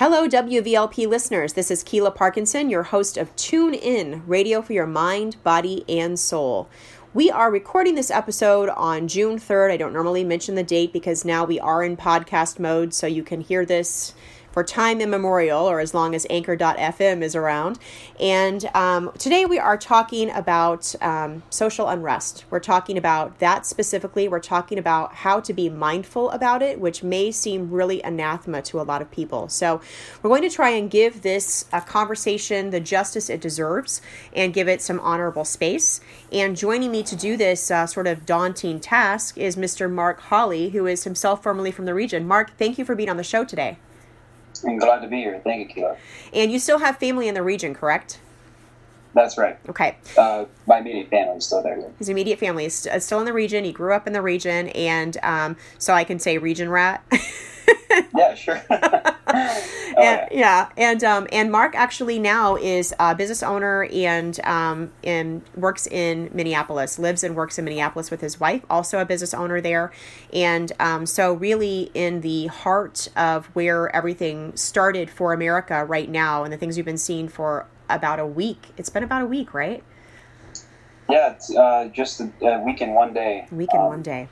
Hello, WVLP listeners. This is Keela Parkinson, your host of Tune In, radio for your mind, body, and soul. We are recording this episode on June 3rd. I don't normally mention the date because now we are in podcast mode, so you can hear this for time immemorial or as long as anchor.fm is around. And um, today we are talking about um, social unrest. We're talking about that specifically. We're talking about how to be mindful about it, which may seem really anathema to a lot of people. So we're going to try and give this a conversation the justice it deserves and give it some honorable space. And joining me to do this uh, sort of daunting task is Mr. Marc Holley, who is himself formerly from the region. Marc, thank you for being on the show today. I'm glad to be here. Thank you, Keela. And you still have family in the region, correct? That's right. Okay. Uh, my immediate family is still there. His immediate family is still in the region. He grew up in the region, and um, so I can say region rat. yeah, sure. oh, and, yeah. and um, and Marc actually now is a business owner and um, and works in Minneapolis. Lives and works in Minneapolis with his wife, also a business owner there, and um, so really in the heart of where everything started for America right now, and the things we've been seeing for about a week. It's been about a week, right? Yeah, it's uh, just a, a, week in one day. Week in um, one day.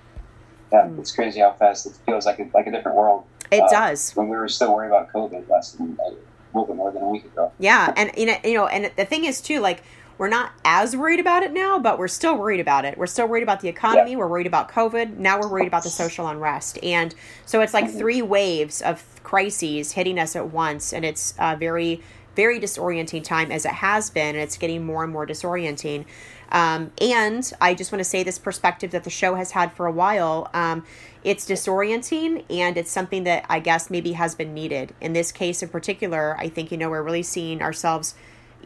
Yeah, mm. it's crazy how fast it feels like a, like a different world. It uh, does. When we were still worried about COVID less than a little bit more than a week ago. Yeah, and you know, you know, and the thing is too, like we're not as worried about it now, but we're still worried about it. We're still worried about the economy. Yeah. We're worried about COVID. Now we're worried about the social unrest, and so it's like mm-hmm. three waves of crises hitting us at once, and it's uh, very, very disorienting time as it has been, and it's getting more and more disorienting. Um, and I just want to say this perspective that the show has had for a while. Um, it's disorienting and it's something that I guess maybe has been needed. In this case in particular, I think, you know, we're really seeing ourselves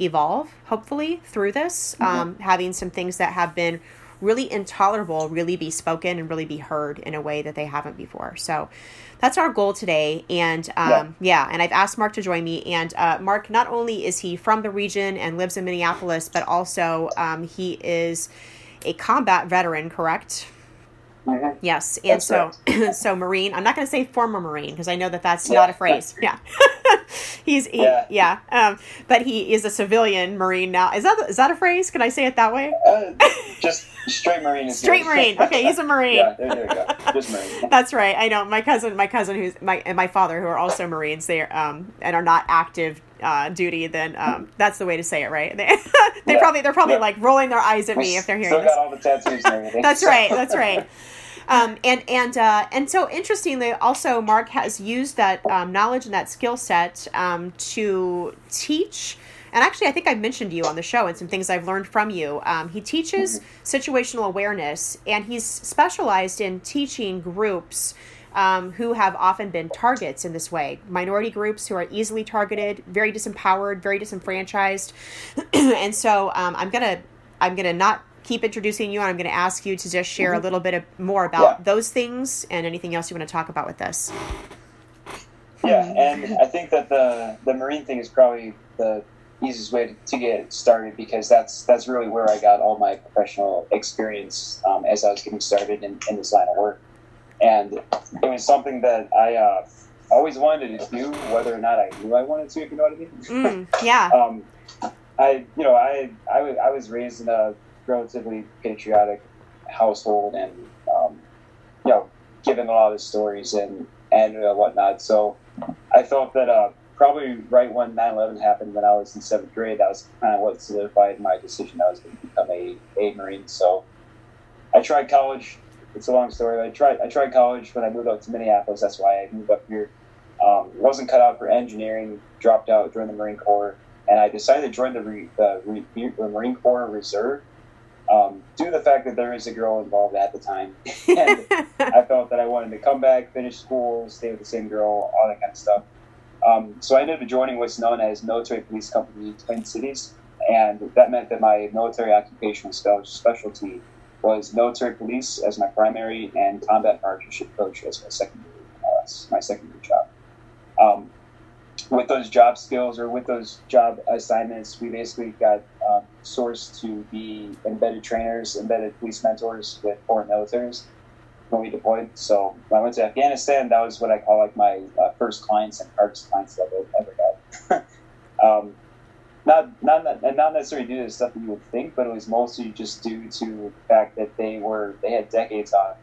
evolve, hopefully, through this, mm-hmm. um, having some things that have been really intolerable really be spoken and really be heard in a way that they haven't before. So that's our goal today. And um, yeah. yeah. and I've asked Marc to join me. And uh, Marc, not only is he from the region and lives in Minneapolis, but also um, he is a combat veteran, correct? Yes, and that's so right. so Marine. I'm not going to say former Marine because I know that that's yeah. not a phrase. Yeah, he's he, yeah, yeah. Um, but he is a civilian Marine now. Is that is that a phrase? Can I say it that way? Uh, just straight Marine. straight Marine. Okay, he's a Marine. yeah, there, there you go. Just Marine. that's right. I know my cousin, my cousin who's my and my father who are also Marines. They are, um and are not active uh, duty, then um, that's the way to say it, right? They, they yeah. probably they're probably yeah. like rolling their eyes at me if they're hearing Still this. got all the tattoos and everything. that's right. That's right. Um, and and uh, and so interestingly, also Marc has used that um, knowledge and that skill set um, to teach. And actually, I think I mentioned you on the show and some things I've learned from you. Um, he teaches situational awareness, and he's specialized in teaching groups um, who have often been targets in this way. Minority groups who are easily targeted, very disempowered, very disenfranchised. and so um, I'm gonna I'm gonna not keep introducing you, and I'm going to ask you to just share mm-hmm. a little bit of, more about yeah. those things and anything else you want to talk about with this. Yeah, and I think that the the marine thing is probably the easiest way to, to get started because that's that's really where I got all my professional experience um, as I was getting started in, in this line of work, and it was something that I uh, always wanted to do, whether or not I knew I wanted to. If you know what I mean? Mm, yeah. um, I you know I, I, I was raised in a relatively patriotic household and um, you know given a lot of stories and and uh, whatnot. So I thought that uh, probably right when 9/11 happened, when I was in seventh grade, that was kind of what solidified my decision. I was going to become a, a Marine. So I tried college. It's a long story. But I tried I tried college when I moved up to Minneapolis. That's why I moved up here. Um, wasn't cut out for engineering. Dropped out, joined the Marine Corps, and I decided to join the, re, the, the Marine Corps Reserve um, due to the fact that there is a girl involved at the time. and I felt that I wanted to come back, finish school, stay with the same girl, all that kind of stuff. Um, so I ended up joining what's known as Military Police Company Twin Cities, and that meant that my military occupational specialty was military police as my primary and combat marksmanship coach as my secondary, uh, my secondary job. Um, with those job skills or with those job assignments, we basically got um, sourced to be embedded trainers, embedded police mentors with foreign militaries. when we deployed. So when I went to Afghanistan, that was what I call like my uh, first clients and hardest clients that I've ever had. um, not not and not necessarily due to the stuff that you would think, but it was mostly just due to the fact that they were they had decades on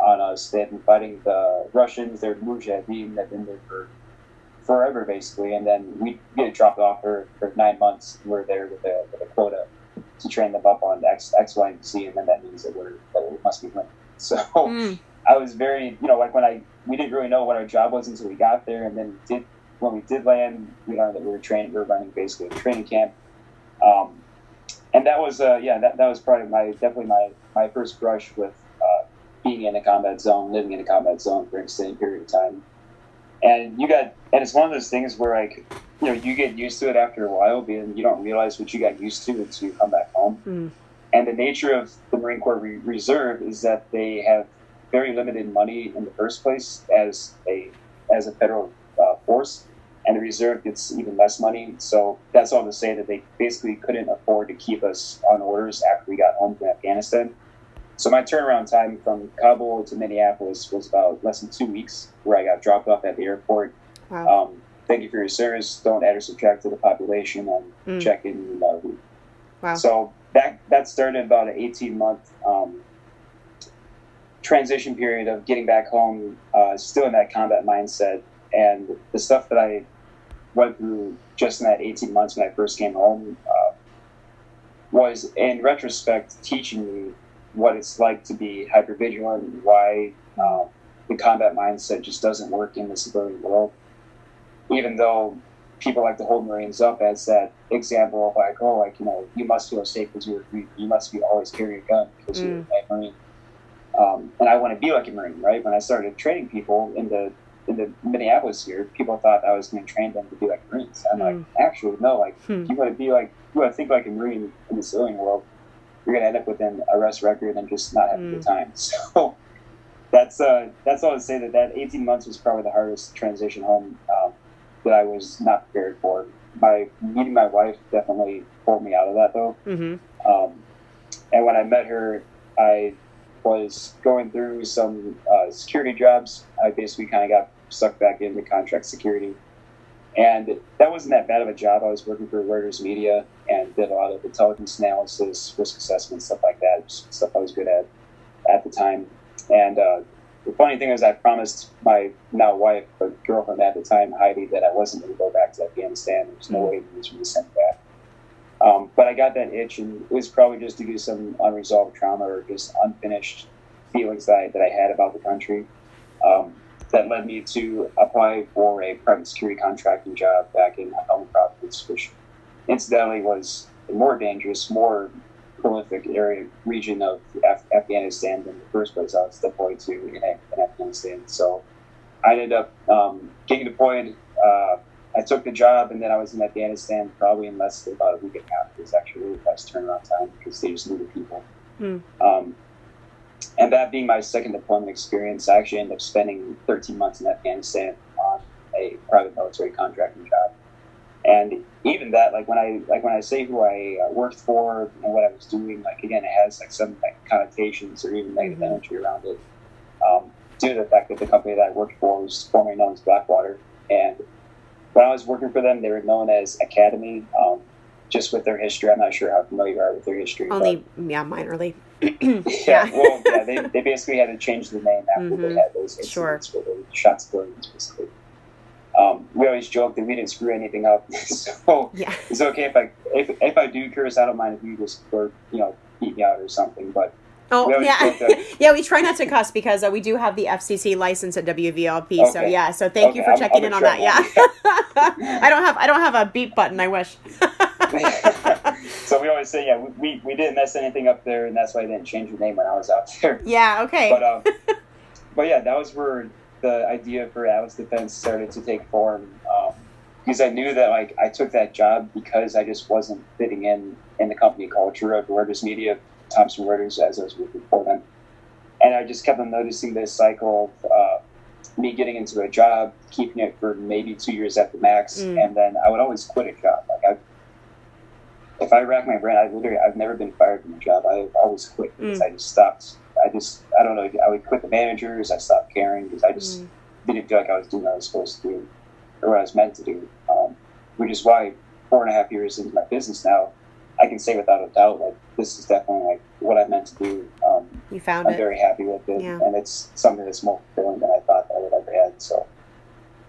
on us. They had been fighting the Russians. They're Mujahideen. They've been there for forever, basically. And then we get dropped off for, for nine months. We're there with a, with a quota to train them up on X, X, Y, and Z, and then that means that we're that we must be winning. So mm. I was very, you know, like when I we didn't really know what our job was until we got there, and then did when we did land, we learned that we were training, we were running basically a training camp. Um, and that was, uh, yeah, that, that was probably my, definitely my, my first brush with uh, being in a combat zone, living in a combat zone for an extended period of time. And you got, and it's one of those things where like, you know, you get used to it after a while, and you don't realize what you got used to until you come back home. Mm. And the nature of the Marine Corps Reserve is that they have very limited money in the first place as a as a federal uh, force, and the reserve gets even less money. So that's all to say that they basically couldn't afford to keep us on orders after we got home from Afghanistan. So my turnaround time from Kabul to Minneapolis was about less than two weeks, where I got dropped off at the airport. Wow. Um, thank you for your service. Don't add or subtract to the population and mm. check in week. Wow. So that that started about an 18 month um, transition period of getting back home, uh, still in that combat mindset, and the stuff that I went through just in that 18 months when I first came home uh, was, in retrospect, teaching me what it's like to be hyper vigilant and why um, the combat mindset just doesn't work in the civilian world. Even though people like to hold Marines up as that example of like, oh, like you know, you must feel safe because you're you must be always carrying a gun because mm. you're a Marine. Um, and I want to be like a Marine, right? When I started training people in the in the Minneapolis here, people thought I was going to train them to be like Marines. I'm mm. like, hmm. actually, no. Like, hmm. you want to be like, you want to think like a Marine in the civilian world, you're going to end up with an arrest record and just not have mm. a good hmm. time. So that's uh, that's all to say that that 18 months was probably the hardest transition home um, that I was not prepared for. My meeting my wife definitely pulled me out of that though. Mm-hmm. Um, and when I met her, I was going through some uh, security jobs. I basically kind of got sucked back into contract security. And that wasn't that bad of a job. I was working for Reuters Media and did a lot of intelligence analysis, risk assessment, stuff like that, stuff I was good at at the time. And uh, the funny thing is, I promised my now wife, but girlfriend at the time, Heidi, that I wasn't going to go back to Afghanistan. There's no way he was going to send back. Um, but I got that itch, and it was probably just due to some unresolved trauma or just unfinished feelings that I, that I had about the country. Um, that led me to apply for a private security contracting job back in Helmand Province, which incidentally was a more dangerous, more prolific area region of Af- Afghanistan than the first place I was deployed to in, in Afghanistan. So I ended up um, getting deployed. Uh, I took the job, and then I was in Afghanistan probably in less than about a week and a half. It was actually a really fast turnaround time because they just needed people. Mm. Um, and that being my second deployment experience, I actually ended up spending 13 months in Afghanistan on a private military contracting job. And even that, like when I like when I say who I uh, worked for and what I was doing, like again, it has like some like connotations or even negative mm-hmm. energy around it, um, due to the fact that the company that I worked for was formerly known as Blackwater. And when I was working for them, they were known as Academi. Um, just with their history, I'm not sure how familiar you are with their history. Only, yeah, minorly. Yeah, yeah. well, yeah, they, they basically had to change the name after mm-hmm. they had those incidents sure. where they shot civilians, basically. Um, we always joke that we didn't screw anything up, so yeah. it's okay if I if, if I do curse, I don't mind if you just or you know beat me out or something. But Oh yeah, yeah. We try not to cuss because uh, we do have the FCC license at WVLP. Okay. So yeah. So thank okay. you for checking in on that. Yeah. I don't have I don't have a beep button. I wish. so we always say yeah we, we, didn't mess anything up there and that's why I didn't change your name when I was out there. Yeah. Okay. But um, but yeah, that was where the idea for Atlas Defense started to take form. Um, because I knew that like I took that job because I just wasn't fitting in in the company culture of Reuters Media Thomson Reuters as I was working for them. And I just kept on noticing this cycle of uh, me getting into a job, keeping it for maybe two years at the max, mm. and then I would always quit a job. Like I, if I rack my brain, I literally I've never been fired from a job. I always quit because mm. I just stopped I just I don't know. I would quit the managers. I stopped caring because I just Mm. didn't feel like I was doing what I was supposed to do or what I was meant to do. Um, which is why four and a half years into my business now, I can say without a doubt like this is definitely like what I meant to do. Um, You found I'm it. very happy with it, Yeah. and it's something that's more fulfilling than I thought I would ever had. So,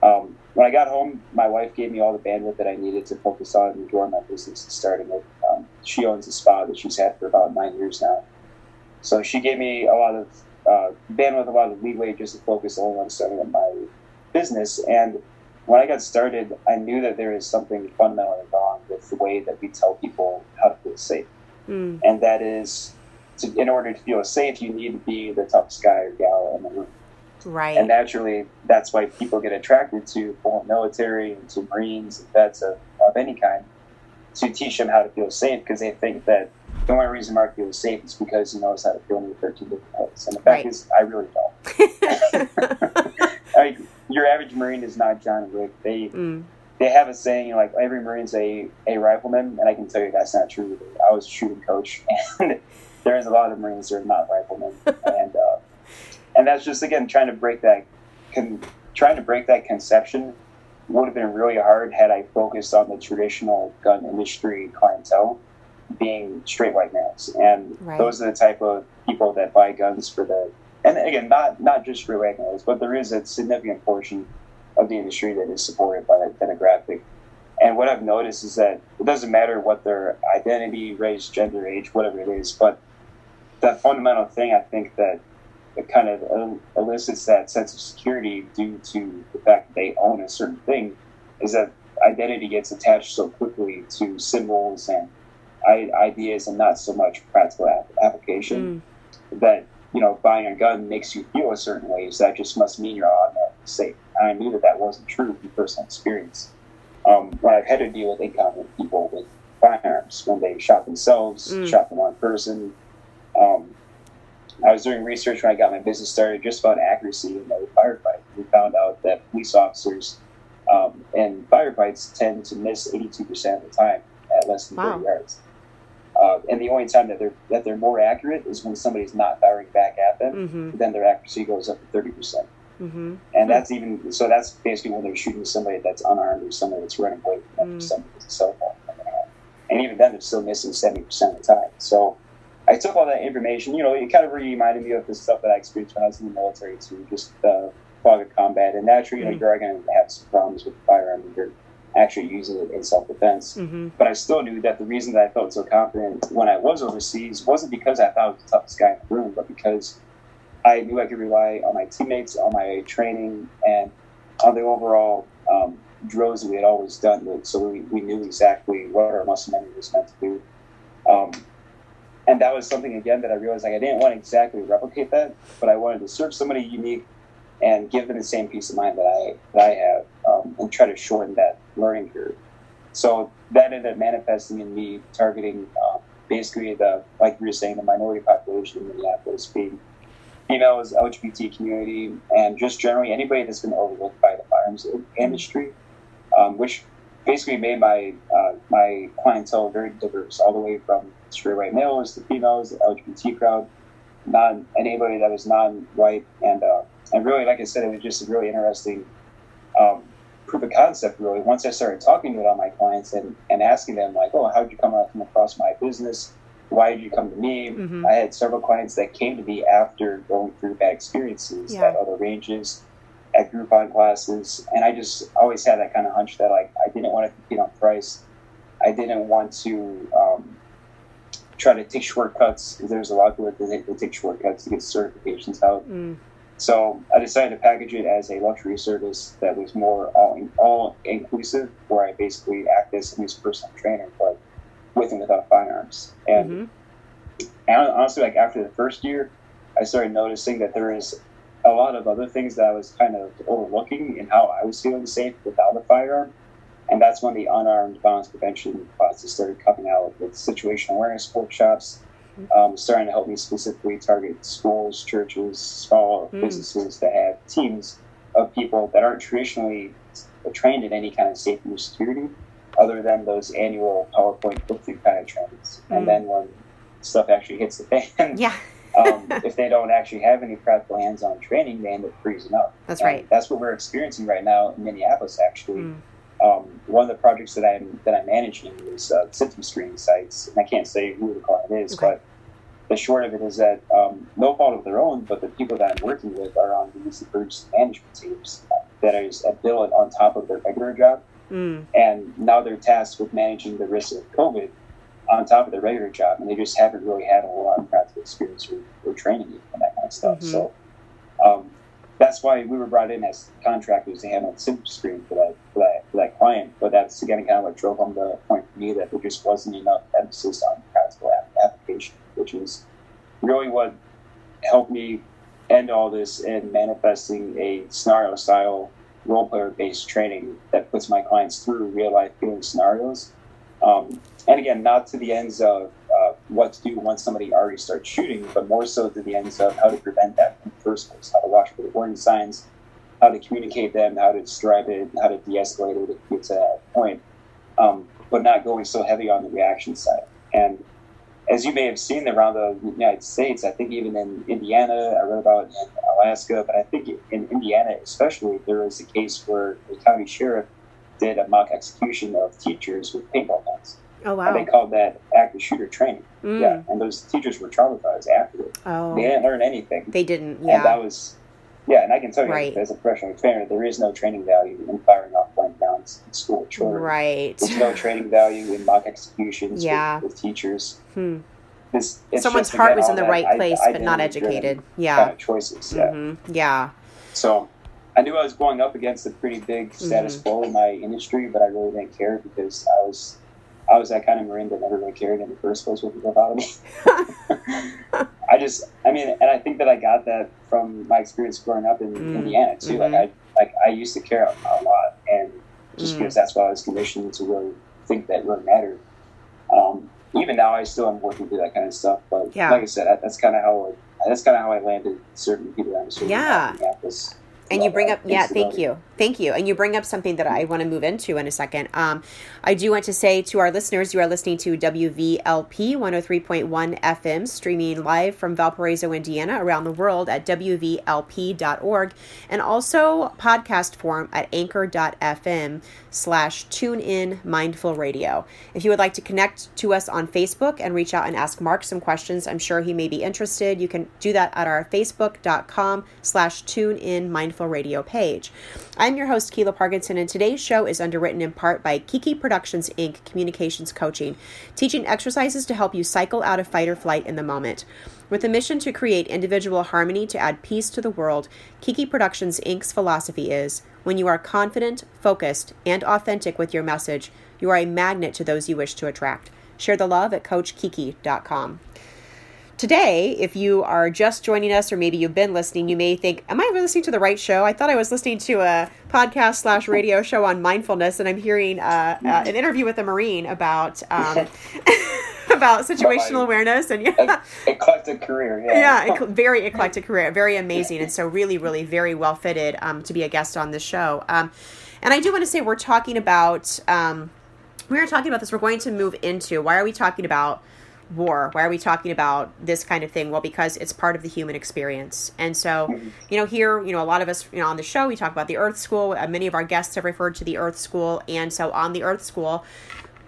um, when I got home, my wife gave me all the bandwidth that I needed to focus on and growing my business and starting it. Um, she owns a spa that she's had for about nine years now, so she gave me a lot of uh, bandwidth, a lot of leeway just to focus only on starting up my business. And when I got started, I knew that there is something fundamentally wrong with the way that we tell people how to feel safe Mm. and that is to, in order to feel safe, you need to be the toughest guy or gal in the room. Right. And naturally, that's why people get attracted to former military and to Marines and vets of, of any kind to teach them how to feel safe because they think that the only reason Marc feels safe is because he knows how to feel in 13 different ways. And the fact Right. is, I really don't. Like, your average Marine is not John Wick. They mm. they have a saying you know, like every Marine's a, a rifleman, and I can tell you that's not true. I was a shooting coach, and there is a lot of Marines that are not riflemen, and uh, and that's just again trying to break that con- trying to break that conception would have been really hard had I focused on the traditional gun industry clientele being straight white males, and Right. those are the type of people that buy guns for the and again not not just straight white males, but there is a significant portion of the industry that is supported by that demographic. And what I've noticed is that it doesn't matter what their identity, race, gender, age, whatever it is, but the fundamental thing I think that it kind of elicits that sense of security due to the fact that they own a certain thing is that identity gets attached so quickly to symbols and ideas and not so much practical application Mm. that you know buying a gun makes you feel a certain way. So that just must mean you're automatically safe. And I knew that that wasn't true from personal experience. Um, when I've had to deal with incompetent people with firearms when they shot themselves, Mm. shot the wrong person. Um, I was doing research when I got my business started just about accuracy in the firefight. We found out that police officers um, in firefights tend to miss 82% of the time at less than Wow. 30 yards. Uh, and the only time that they're that they're more accurate is when somebody's not firing back at them. Mm-hmm. Then their accuracy goes up to 30%. Mm-hmm. And that's even so. That's basically when they're shooting somebody that's unarmed or somebody that's running away from them Mm. or somebody with a cell phone. in their hand. And even then, they're still missing seventy percent of the time. So I took all that information. You know, it kind of reminded me of the stuff that I experienced when I was in the military too. Just uh, fog of combat, and naturally, you know, you're going to have some problems with the firearm. if You're actually using it in self-defense. Mm-hmm. But I still knew that the reason that I felt so confident when I was overseas wasn't because I thought I was the toughest guy in the room, but because I knew I could rely on my teammates, on my training, and on the overall um, drills that we had always done. With, so we, we knew exactly what our muscle memory was meant to do. Um, and that was something again that I realized like I didn't want to exactly replicate that, but I wanted to serve somebody unique and give them the same peace of mind that I that I have, um, and try to shorten that learning curve. So that ended up manifesting in me targeting uh, basically the like we were saying the minority population in Minneapolis, being females, LGBT community, and just generally anybody that's been overlooked by the firearms industry, um, which basically made my uh, my clientele very diverse, all the way from straight white males to females, the LGBT crowd, non anybody that was non-white, and uh, and really, like I said, it was just a really interesting um, proof of concept. Really, once I started talking to all my clients and, and asking them like, oh, how did you come come across my business? Why did you come to me? Mhm. I had several clients that came to me after going through bad experiences Yeah. at other ranges, at Groupon classes, and I just always had that kind of hunch that like I didn't want to compete on price. I didn't want to um, try to take shortcuts because there's a lot of people that they take shortcuts to get certifications out. Mm. So I decided to package it as a luxury service that was more all, all inclusive, where I basically act as somebody's personal trainer, but with and without firearms. And Mhm. and honestly, like after the first year, I started noticing that there is a lot of other things that I was kind of overlooking in how I was feeling safe without a firearm. And that's when the unarmed violence prevention classes started coming out with situational awareness workshops, um, starting to help me specifically target schools, churches, small Mm. businesses that have teams of people that aren't traditionally trained in any kind of safety or security, other than those annual PowerPoint click through kind of trainings. Mm. And then when stuff actually hits the fan, Yeah. um, if they don't actually have any practical hands-on training, they end up freezing up. That's And right. That's what we're experiencing right now in Minneapolis. Actually, Mm. Um, one of the projects that I'm that I'm managing is uh, symptom screening sites, and I can't say who the client is, Okay. but the short of it is that um, no fault of their own, but the people that I'm working with are on these emergency management teams that is a bill on top of their regular job, Mm. and now they're tasked with managing the risk of COVID on top of their regular job, and they just haven't really had a whole lot of practical experience or, or training and that kind of stuff. Mhm. So um, that's why we were brought in as contractors to handle the symptom screening for that, that client. But that's again kind of what drove home the point for me that there just wasn't enough emphasis on practical application, which is really what helped me end all this in manifesting a scenario style role player based training that puts my clients through real life feeling scenarios. Um, and again, not to the ends of uh, what to do once somebody already starts shooting, but more so to the ends of how to prevent that in the first place, how to watch for the warning signs, how to communicate them, how to describe it, how to de escalate it if it gets to that point, um, but not going so heavy on the reaction side. And as you may have seen around the United States, I think even in Indiana, I read about in Alaska, but I think in Indiana especially, there was a case where the county sheriff did a mock execution of teachers with paintball guns. Oh wow! And they called that active shooter training. Mm. Yeah, and those teachers were traumatized afterward. Oh, They didn't learn anything. they didn't. And Yeah. that was, yeah, and I can tell you Right. as a professional trainer, there is no training value in firing off blank rounds in school children. Right. There's no training value in mock executions Yeah. with, with teachers. Hmm. It's, it's Someone's heart was in the right I- place, but not educated. Kind Yeah. of choices, yeah. hmm Yeah. So I knew I was going up against a pretty big status Mhm. quo in my industry, but I really didn't care because I was I was that kind of marine that never really cared in the first place what people thought of me. I just, I mean, and I think that I got that from my experience growing up in Mm, Indiana too. mhm. Like I, like I used to care a lot, and just Mm. because that's what I was conditioned to really think that really mattered. Um, even now, I still am working through that kind of stuff. But Yeah. like I said, that, that's kind of how I, that's kind of how I landed certain people that I'm serving. Yeah. And you bring up, yeah, thank you. Thank you. And you bring up something that I want to move into in a second. Um, I do want to say to our listeners, you are listening to WVLP 103.1 FM, streaming live from Valparaiso, Indiana, around the world at WVLP.org, and also podcast form at anchor.fm slash tune in mindful radio. If you would like to connect to us on Facebook and reach out and ask Marc some questions, I'm sure he may be interested. You can do that at our facebook.com slash tune in mindful radio page. I'm your host, Keela Parkinson, and today's show is underwritten in part by Kiki Productions Inc. Communications Coaching, teaching exercises to help you cycle out of fight or flight in the moment. With a mission to create individual harmony to add peace to the world, Kiki Productions Inc.'s philosophy is when you are confident, focused, and authentic with your message, you are a magnet to those you wish to attract. Share the love at CoachKiki.com. Today, if you are just joining us or maybe you've been listening, you may think, Am I listening to the right show? I thought I was listening to a podcast slash radio show on mindfulness, and I'm hearing uh, uh, an interview with a Marine about um, about situational awareness and yeah. eclectic career. Yeah, Yeah, ec- very eclectic career, very amazing, and so really, really, very well fitted um, to be a guest on this show. Um, and I do want to say we're talking about um, we are talking about this. We're going to move into why are we talking about war? Why are we talking about this kind of thing? Well, because it's part of the human experience, and so you know here, you know, a lot of us, you know, on the show we talk about the Earth School. Uh, many of our guests have referred to the Earth School, and so on the Earth School,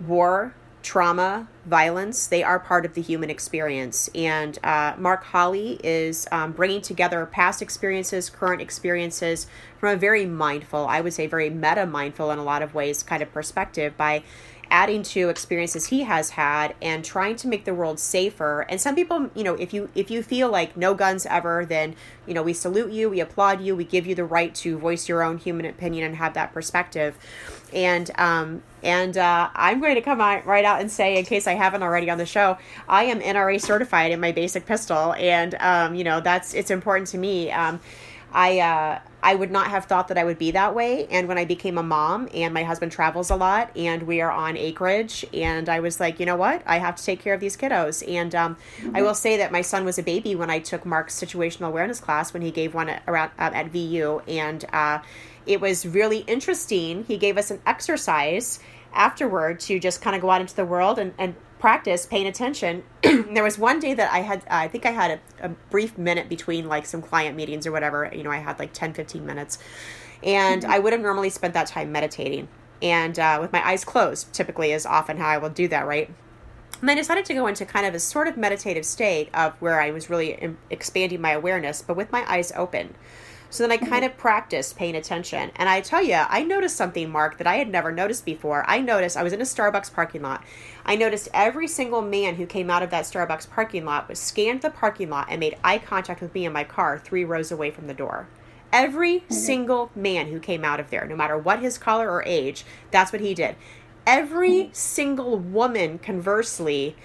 war trauma, violence, they are part of the human experience. And uh, Marc Holley is um, bringing together past experiences, current experiences from a very mindful, I would say very meta mindful in a lot of ways, kind of perspective by adding to experiences he has had and trying to make the world safer. And some people you know if you if you feel like no guns ever then you know we salute you we applaud you we give you the right to voice your own human opinion and have that perspective. And um and uh, i'm going to come out right out and say in case i haven't already on the show i am nra certified in my basic pistol. And um you know that's it's important to me. Um I uh, I would not have thought that I would be that way. And when I became a mom, and my husband travels a lot, and we are on acreage, and I was like, you know what, I have to take care of these kiddos. And um, I will say that my son was a baby when I took Marc's situational awareness class when he gave one at, around at VU, and uh, it was really interesting. He gave us an exercise afterward to just kind of go out into the world and and practice paying attention. there was one day that I had, I think I had a, a, brief minute between like some client meetings or whatever. You know, I had like 10, 15 minutes. And mm-hmm. I would have normally spent that time meditating. And uh, with my eyes closed, typically is often how I will do that, right? And I decided to go into kind of a sort of meditative state of where I was really expanding my awareness, but with my eyes open. So then I kind of practiced paying attention. And I tell you, I noticed something, Marc, that I had never noticed before. I noticed, I was in a Starbucks parking lot. I noticed every single man who came out of that Starbucks parking lot was scanned the parking lot and made eye contact with me in my car three rows away from the door. Every mm-hmm. single man who came out of there, no matter what his color or age, that's what he did. Every mm-hmm. single woman, conversely,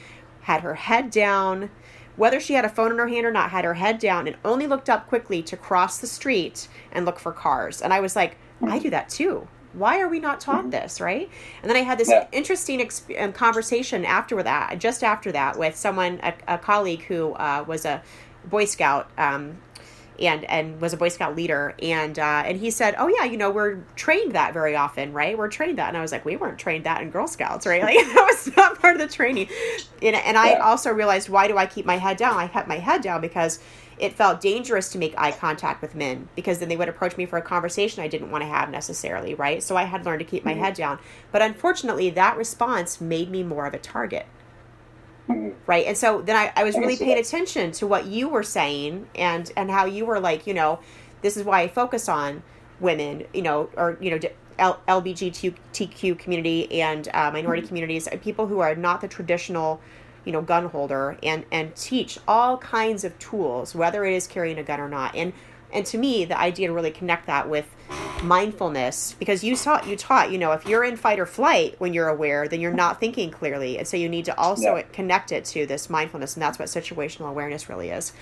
had her head down, whether she had a phone in her hand or not, had her head down and only looked up quickly to cross the street and look for cars. And I was like, I do that too. Why are we not taught mm-hmm. this, right? And then I had this yeah. interesting exp- um, conversation after that, just after that, with someone, a, a colleague who uh, was a Boy Scout um, and and was a Boy Scout leader, and uh, and he said, "Oh yeah, you know, we're trained that very often, right? We're trained that." And I was like, "We weren't trained that in Girl Scouts, right? Like that was not part of the training." And, and I also realized, why do I keep my head down? I kept my head down because it felt dangerous to make eye contact with men because then they would approach me for a conversation I didn't want to have necessarily, right? So I had learned to keep my mm-hmm. head down. But unfortunately, that response made me more of a target. Mm-hmm. Right. And so then I, I was really paying attention to what you were saying and, and how you were like, you know, this is why I focus on women, you know, or, you know, L- LGBTQ community and uh, minority mm-hmm. communities, uh, people who are not the traditional, you know, gun holder and, and teach all kinds of tools, whether it is carrying a gun or not. And and to me the idea to really connect that with mindfulness because you taught you taught you know if you're in fight or flight when you're aware then you're not thinking clearly and so you need to also yeah. connect it to this mindfulness and that's what situational awareness really is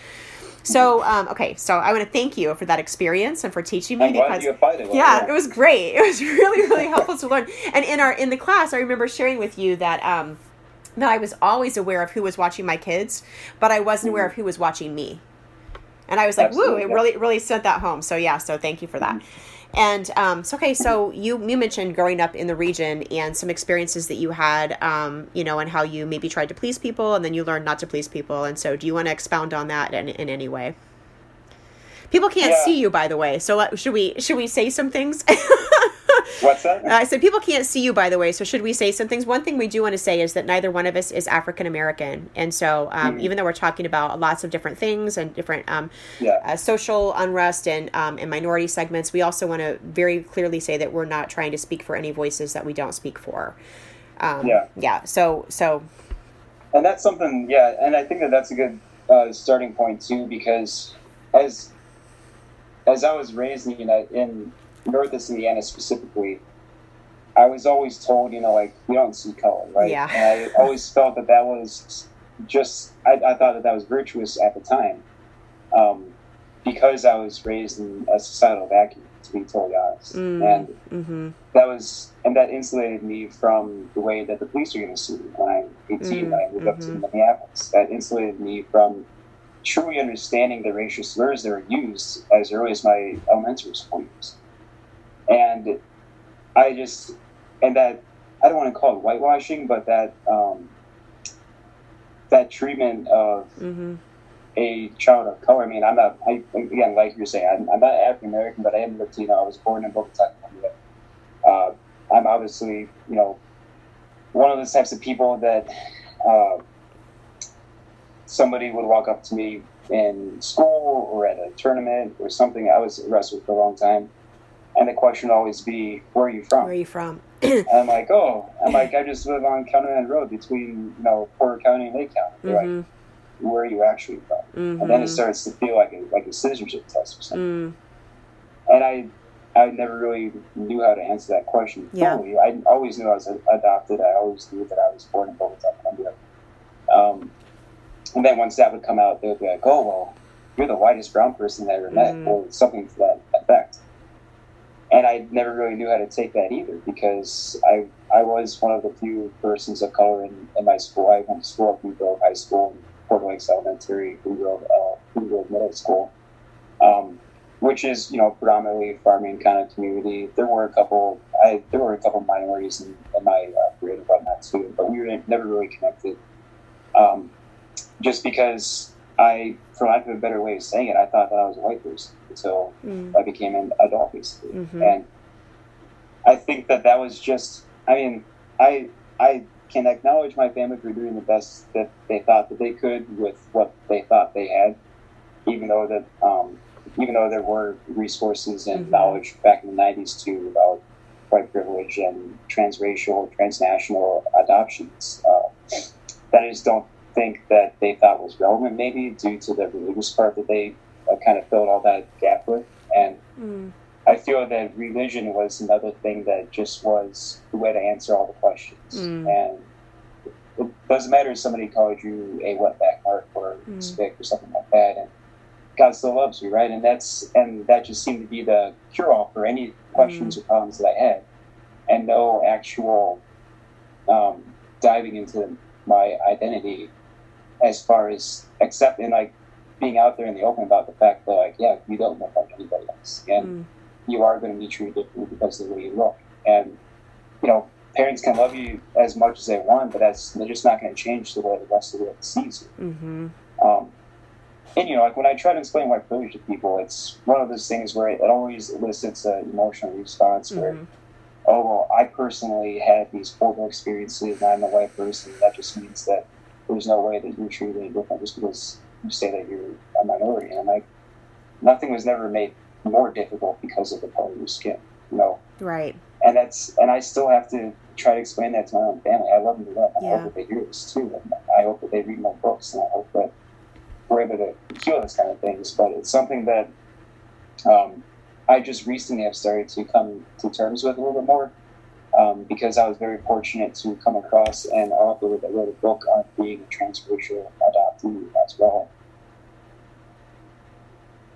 so um, okay so i want to thank you for that experience and for teaching me I'm because yeah, yeah, it was great it was really really helpful to learn and in our in the class i remember sharing with you that um, that i was always aware of who was watching my kids but i wasn't mm-hmm. aware of who was watching me and I was like, Absolutely, "Woo!" It really, really sent that home. So yeah, so thank you for that. And um, so okay, so you you mentioned growing up in the region and some experiences that you had, um, you know, and how you maybe tried to please people and then you learned not to please people. And so, do you want to expound on that in, in any way? People can't yeah. see you, by the way. So uh, should we should we say some things? What's that? I uh, said people can't see you, by the way. So should we say some things? One thing we do want to say is that neither one of us is African American, and so um, mm-hmm. even though we're talking about lots of different things and different um, yeah. uh, social unrest and um, and minority segments, we also want to very clearly say that we're not trying to speak for any voices that we don't speak for. Um, yeah. Yeah. So so. And that's something, yeah, and I think that that's a good uh, starting point too, because as as I was raised in, in Northeast Indiana specifically, I was always told, you know, like we don't see color, right? Yeah. And I always felt that that was just. I, I thought that that was virtuous at the time, um, because I was raised in a societal vacuum. To be totally honest, mm, and mm-hmm. that was and that insulated me from the way that the police are going to see me when I'm 18 mm, and I moved mm-hmm. up to mm-hmm. Minneapolis. That insulated me from truly understanding the racial slurs that were used as early as my elementary school years and I just and that I don't want to call it whitewashing, but that um, that treatment of mm-hmm. a child of color. I mean, I'm not. I again, like you're saying, I'm, I'm not African American, but I am Latino. I was born in Bogota, Colombia. Uh, I'm obviously, you know, one of those types of people that uh, somebody would walk up to me in school or at a tournament or something. I was arrested for a long time and the question would always be, "Where are you from?" Where are you from? and I'm like, "Oh, I'm like, I just live on County Line Road between you know Porter County and Lake County." Mm-hmm. Like, where are you actually from? Mm-hmm. And then it mm-hmm. starts to feel like a like a citizenship test or something. Mm. And I I never really knew how to answer that question fully. Yeah. I always knew I was adopted. I always knew that I was born in Bogota, Colombia. Um, and then once that would come out, they would be like, "Oh, well, you're the whitest brown person I ever met," mm. or something to that effect and I never really knew how to take that either because I I was one of the few persons of color in, in my school. I went to school at Boone Grove High School, Porter Lakes Elementary, Boone Grove, uh, Boone Grove Middle School, um, which is you know predominantly farming kind of community. There were a couple I there were a couple minorities in, in my uh, grade and whatnot too, but we were never really connected. Um, just because I, for lack of a better way of saying it, I thought that I was a white person until Mm. I became an adult, basically. Mhm. And I think that that was just. I mean, I I can acknowledge my family for doing the best that they thought that they could with what they thought they had, even though that um, even though there were resources and Mhm. knowledge back in the '90s too about white privilege and transracial, transnational adoptions. Uh, that I just don't think that they thought was relevant, maybe due to the religious part that they uh, kind of filled all that gap with. And Mm. I feel that religion was another thing that just was the way to answer all the questions. Mm. And it doesn't matter if somebody called you a wetback mark or Mm. spick or something like that. And God still loves you, right? And that's and that just seemed to be the cure all for any questions or problems that I had, and no actual um, diving into my identity as far as accepting like being out there in the open about the fact that like yeah you don't look like anybody else and Mm. you are going to be treated differently because of the way you look and you know parents can love you as much as they want but that's they're just not going to change the way the rest of the world sees you Mhm. um, and you know, like when I try to explain white privilege to people, it's one of those things where it always elicits an emotional response. Where, Mhm. oh well, I personally had these horrible experiences, and I'm a white person. That just means that there's no way that you're treated different just because you say that you're a minority. And I'm like, nothing was never made more difficult because of the color of your skin. You know, Right. and that's and I still have to try to explain that to my own family. I love them to death. I Yeah. hope that they hear this too. And I hope that they read my books, and I hope that we're able to heal this kind of things. But it's something that um, I just recently have started to come to terms with a little bit more. Um, because I was very fortunate to come across an author that wrote a book on being a transracial adoptee as well.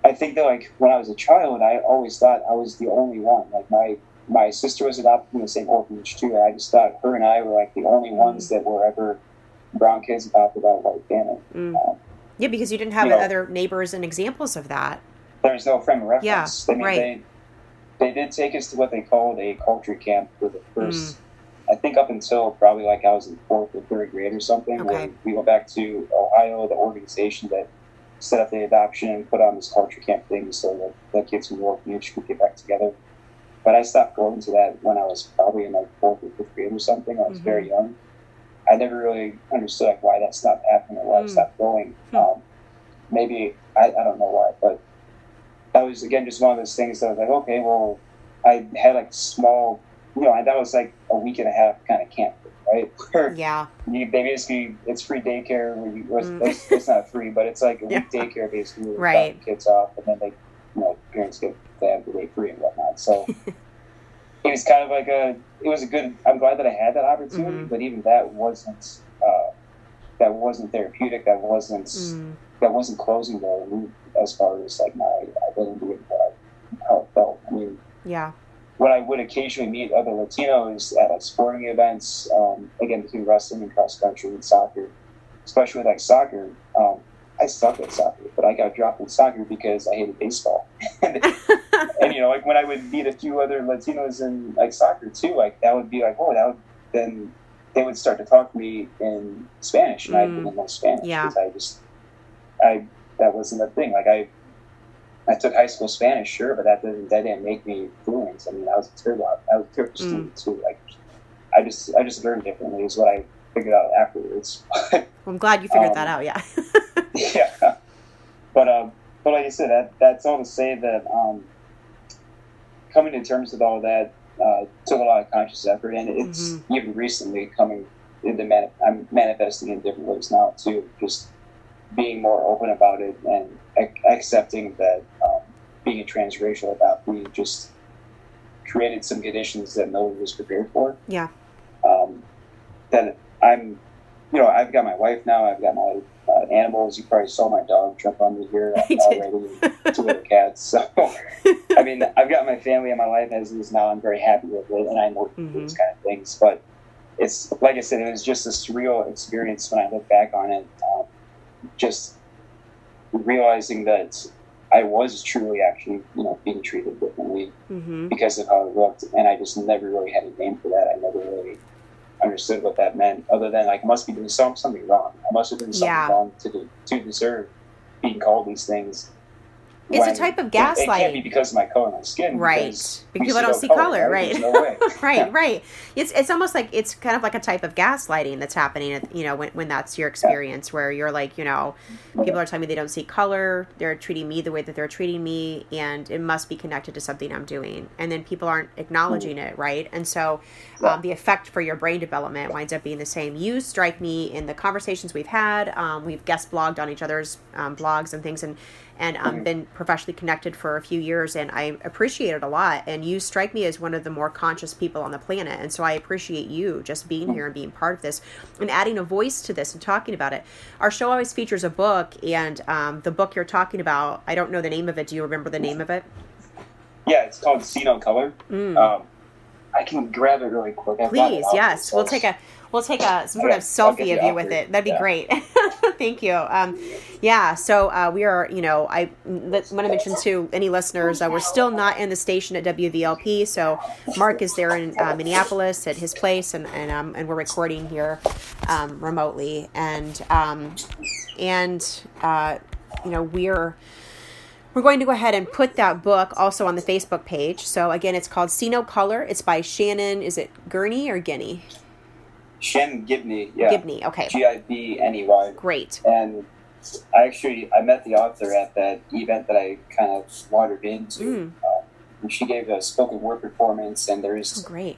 I think that like when I was a child, I always thought I was the only one. Like my my sister was adopted from the same orphanage too. And I just thought her and I were like the only ones that were ever brown kids adopted by a white family. Mm. Um, Yeah, because you didn't have You know- other neighbors and examples of that. there's no frame of reference. Yeah, I mean, right. they they did take us to what they called a culture camp for the first. I think up until probably like I was in fourth or third grade or something. Okay. Where we went back to Ohio, the organization that set up the adoption and put on this culture camp thing so that the kids from the orphanage could get back together. But I stopped going to that when I was probably in like fourth or fifth grade or something. I was Mhm. very young. I never really understood like why that stopped happening or why I Mm. stopped going. Hmm. Um, maybe I, I don't know why, but that was again just one of those things that I was like, okay, well, I had like small, you know, and that was like a week and a half kind of camp, right? Where Yeah. you, they basically it's free daycare. Where you, it's, Mm. it's, it's not free, but it's like a Yeah. week daycare basically. Right. kids off, and then they, you know, parents get they have the day free and whatnot. So it was kind of like a, it was a good. I'm glad that I had that opportunity, Mhm. but even that wasn't. Uh, that wasn't therapeutic. That wasn't Mm. that wasn't closing the loop as far as like my identity and how it felt. I mean, Yeah. when I would occasionally meet other Latinos at like sporting events, um, again between wrestling and cross country and soccer, especially with like soccer, um, I suck at soccer, but I got dropped in soccer because I hated baseball. and, and you know, like when I would meet a few other Latinos in like soccer too, like that would be like, oh, that would then they would start to talk to me in Spanish, and I Mm. didn't know Spanish Yeah. because I just I that wasn't a thing. Like I I took high school Spanish, sure, but that didn't that didn't make me fluent. I mean, I was a terrible I was a terrible Mm. student too. Like I just I just learned differently is what I figured out afterwards. Well, I'm glad you figured Um, that out. Yeah. yeah, but um, but like I said, that that's all to say that um, coming to terms with all that uh, took a lot of conscious effort, and it's Mhm. even recently coming into mani- I'm manifesting in different ways now too. Just being more open about it and ac- accepting that um, being a transracial adoptee just created some conditions that no one was prepared for. Yeah. Um, that I'm, you know, I've got my wife now. I've got my uh, animals. You probably saw my dog jump under here I already. and Two little cats. So, I mean, I've got my family and my life as is now. I'm very happy with it, and I'm working Mhm. these kind of things. But it's like I said, it was just a surreal experience when I look back on it. Um, just realizing that I was truly actually, you know, being treated differently hmm because of how it looked, and I just never really had a name for that. I never really understood what that meant, other than like I must be doing some, something wrong. I must have done something Yeah. wrong to do, to deserve being called these things. It's a type of it- It can't gaslighting. be because of my color my skin. Right. because Because people don't see color, right? There's no right Yeah. right it's it's almost like it's kind of like a type of gaslighting that's happening you know when, when that's your experience where you're like you know people are telling me they don't see color they're treating me the way that they're treating me and it must be connected to something i'm doing and then people aren't acknowledging it right and so um, the effect for your brain development winds up being the same you strike me in the conversations we've had um, we've guest blogged on each other's um, blogs and things and and um, been professionally connected for a few years and i appreciate it a lot and you strike me as one of the more conscious people on the planet and so i appreciate you just being here and being part of this and adding a voice to this and talking about it our show always features a book and um, the book you're talking about i don't know the name of it do you remember the name of it Yeah, it's called See No Color. Mm. Um, I can grab it really quick. I've Please, yes. We'll take a we'll take a some sort Okay, of selfie of you you with it. That'd be Yeah. great. Thank you. Um, yeah. So uh, we are, you know, I want to mention to any listeners, uh, we're still not in the station at WVLP. So Marc is there in uh, Minneapolis at his place, and and um, and we're recording here um, remotely, and um, and uh, you know we're we're going to go ahead and put that book also on the Facebook page. So again, it's called See No Color. It's by Shannon. Is it Gurney or Guinea? Shannon Gibney. Yeah. Gibney. Okay, G I B N E Y. great. And I actually I met the author at that event that I kind of wandered into. Mm. Um, and she gave a spoken word performance, and Oh, there's great.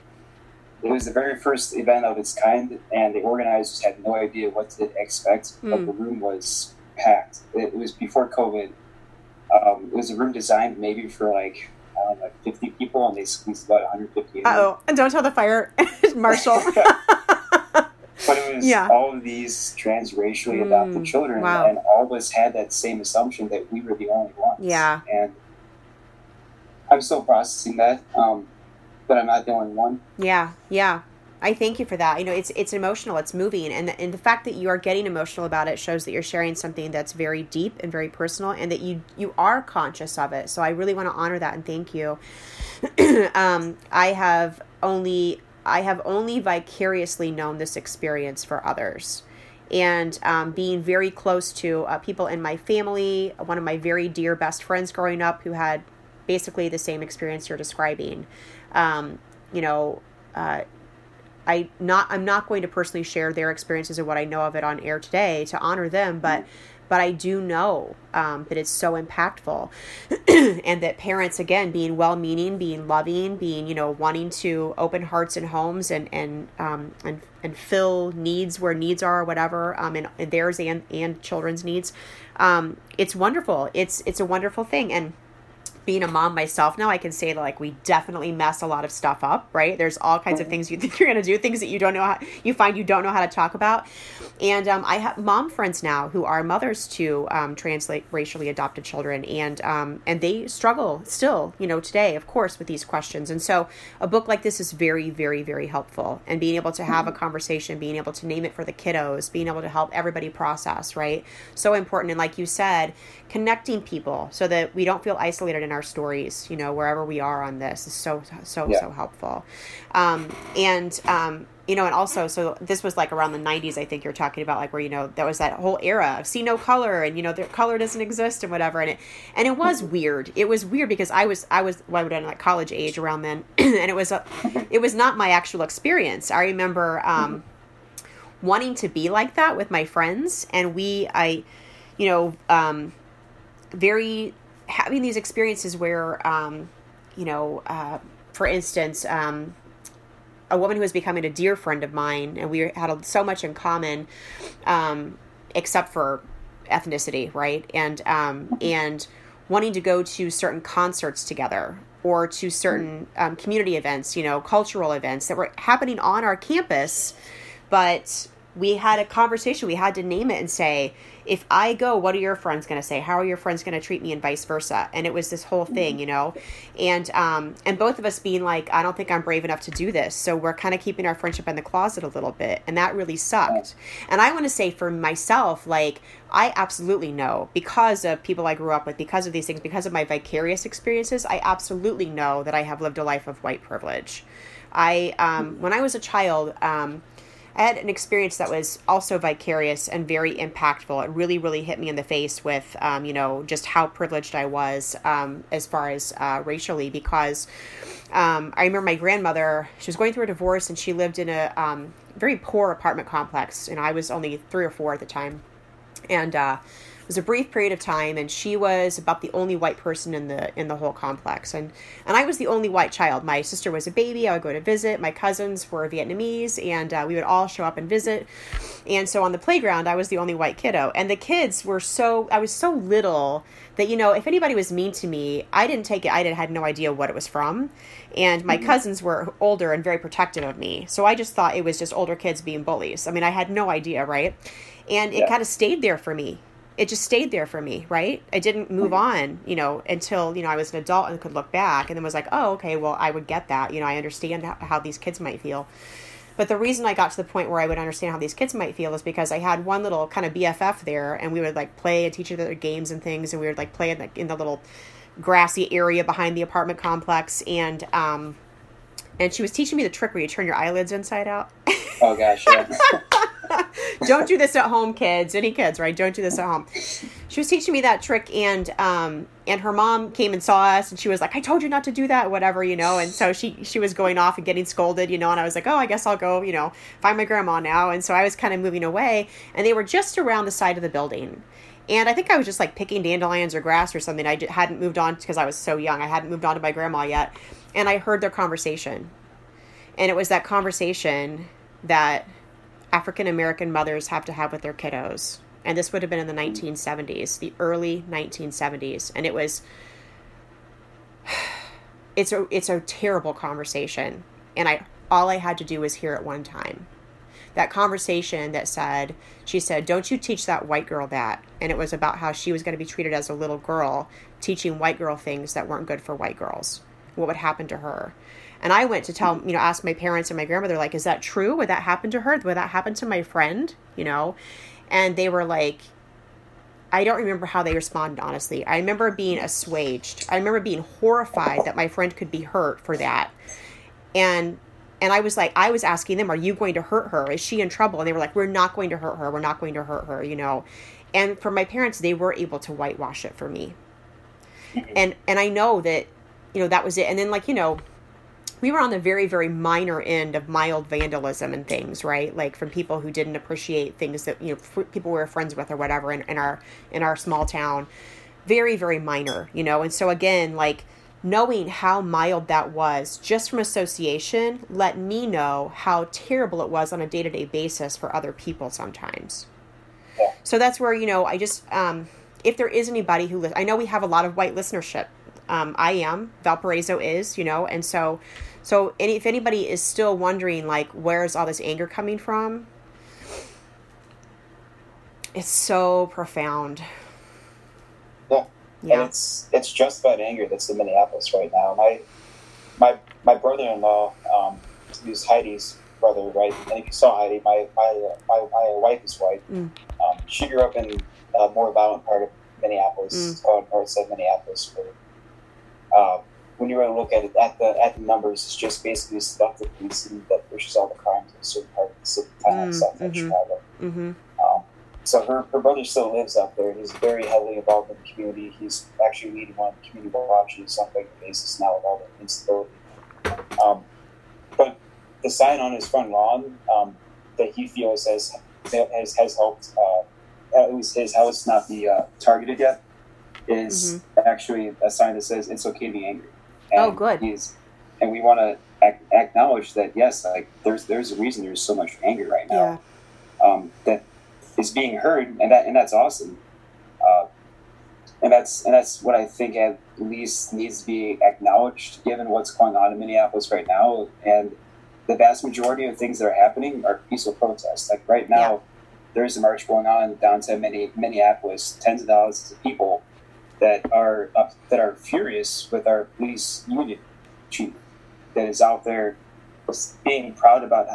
it was the very first event of its kind, and the organizers had no idea what to expect. But Mm. the room was packed. It was before COVID. Um, it was a room designed maybe for like I don't know, like 50 people, and they squeezed about 150. in Uh there. oh, and don't tell the fire marshal. But it was Yeah. all of these transracially Mm, adopted children, wow. and all of us had that same assumption that we were the only ones. Yeah. And I'm still processing that, um, but I'm not the only one. yeah, yeah. I thank you for that. You know, it's it's emotional, it's moving, and the, and the fact that you are getting emotional about it shows that you're sharing something that's very deep and very personal, and that you you are conscious of it. So I really want to honor that and thank you. um, I have only I have only vicariously known this experience for others. And um, being very close to uh, people in my family, one of my very dear best friends growing up who had basically the same experience you're describing. Um, you know, uh, I not I'm not going to personally share their experiences or what I know of it on air today to honor them, but but I do know um, that it's so impactful, and that parents again being well-meaning, being loving, being you know wanting to open hearts and homes and and um, and and fill needs where needs are or whatever, um, and, and theirs and and children's needs. Um, it's wonderful. It's it's a wonderful thing, and being a mom myself now, I can say that like we definitely mess a lot of stuff up, right? There's all kinds of things you think you're gonna do, things that you don't know how you find you don't know how to talk about. And um, I have mom friends now who are mothers to um, transracially adopted children, and um, and they struggle still, you know, today, of course, with these questions. And so a book like this is very, very, very helpful. And being able to have a conversation, being able to name it for the kiddos, being able to help everybody process, right? So important. And like you said, connecting people so that we don't feel isolated in our stories, you know, wherever we are on this is so, so, Yeah. so helpful. Um, and, um, you know, and also, so this was like around the 90s, I think you're talking about, like where, you know, that was that whole era of see no color and, you know, the color doesn't exist and whatever. And it, and it was weird. It was weird because I was, I was, well, I would have like college age around then. and it was, a, it was not my actual experience. I remember, um, wanting to be like that with my friends. And we, I, you know, um, very having these experiences where um, you know uh, for instance um, a woman who was becoming a dear friend of mine and we had so much in common um, except for ethnicity right? And um, and wanting to go to certain concerts together or to certain um, community events you know cultural events that were happening on our campus but we had a conversation we had to name it and say if i go what are your friends going to say? How are your friends going to treat me? and vice versa. And it was this whole thing you know? And um and both of us being like i don't think i'm brave enough to do this. So we're kind of keeping our friendship in the closet a little bit and that really sucked. And i want to say for myself like i absolutely know because of people i grew up with because of these things because of my vicarious experiences i absolutely know that i have lived a life of white privilege. I um, when I was a child, um, I had an experience that was also vicarious and very impactful. It really, really hit me in the face with, um, you know, just how privileged I was um, as far as uh, racially because um, I remember my grandmother, she was going through a divorce and she lived in a um, very poor apartment complex. And I was only three or four at the time. And, uh, was a brief period of time and she was about the only white person in the in the whole complex. And and I was the only white child. My sister was a baby. I would go to visit. My cousins were Vietnamese and uh, we would all show up and visit. And so on the playground I was the only white kiddo. And the kids were so I was so little that you know if anybody was mean to me I didn't take it. I did, had no idea what it was from. And my mm-hmm. cousins were older and very protective of me. So I just thought it was just older kids being bullies. I mean I had no idea right? And it yeah. kind of stayed there for me it just stayed there for me, right? I didn't move on, you know, until, you know, I was an adult and could look back and then was like, oh, okay, well, I would get that. You know, I understand how, how these kids might feel. But the reason I got to the point where I would understand how these kids might feel is because I had one little kind of BFF there and we would like play and teach each other games and things and we would like play in the, in the little grassy area behind the apartment complex and, um, and she was teaching me the trick where you turn your eyelids inside out. Oh gosh, yeah. Don't do this at home, kids. Any kids, right? Don't do this at home. She was teaching me that trick, and um, and her mom came and saw us, and she was like, "I told you not to do that, whatever, you know." And so she she was going off and getting scolded, you know. And I was like, "Oh, I guess I'll go, you know, find my grandma now." And so I was kind of moving away, and they were just around the side of the building. And I think I was just like picking dandelions or grass or something. I hadn't moved on because I was so young. I hadn't moved on to my grandma yet. And I heard their conversation. And it was that conversation that African American mothers have to have with their kiddos. And this would have been in the 1970s, the early 1970s. And it was it's a it's a terrible conversation. And I all I had to do was hear it one time. That conversation that said, she said, Don't you teach that white girl that. And it was about how she was going to be treated as a little girl, teaching white girl things that weren't good for white girls. What would happen to her? And I went to tell, you know, ask my parents and my grandmother, like, is that true? Would that happen to her? Would that happen to my friend? You know? And they were like, I don't remember how they responded, honestly. I remember being assuaged. I remember being horrified that my friend could be hurt for that. And and I was like, I was asking them, are you going to hurt her? Is she in trouble? And they were like, we're not going to hurt her. We're not going to hurt her, you know. And for my parents, they were able to whitewash it for me. And and I know that, you know, that was it. And then like, you know, we were on the very very minor end of mild vandalism and things right? Like from people who didn't appreciate things that you know people we were friends with or whatever in, in our in our small town. Very very minor you know? And so again like knowing how mild that was just from association let me know how terrible it was on a day-to-day basis for other people sometimes. So that's where you know i just um if there is anybody who li- i know we have a lot of white listenership um, i am valparaiso is you know and so so any, if anybody is still wondering, like, where's all this anger coming from? It's so profound. Yeah. yeah. And it's it's just about anger that's in Minneapolis right now. My my my brother in law, um, is Heidi's brother, right? And if you saw Heidi, my my my, my wife is white. Mm. Um, she grew up in a more violent part of Minneapolis. Mm. Called North Side Minneapolis. Where, um, when you really look at it at the at the numbers, it's just basically a selective policing that pushes all the crimes in a certain part of the city, kind of mm, South mm-hmm. Chicago. Mm-hmm. Um, so her, her brother still lives out there. He's very heavily involved in the community. He's actually leading one of the community watches on a regular basis now with all the instability. Um, but the sign on his front lawn um, that he feels has has, has helped. Uh, at least his house not be uh, targeted yet is mm-hmm. actually a sign that says it's okay to be angry. Oh, and oh, good. He's, and we want to ac- acknowledge that yes, like there's there's a reason there's so much anger right now yeah. um, that is being heard, and that and that's awesome. Uh, and that's and that's what I think at least needs to be acknowledged, given what's going on in Minneapolis right now, and the vast majority of things that are happening are peaceful protests. Like right now, yeah. there's a march going on downtown Minneapolis, tens of thousands of people that are up, that are furious with our police union chief that is out there being proud about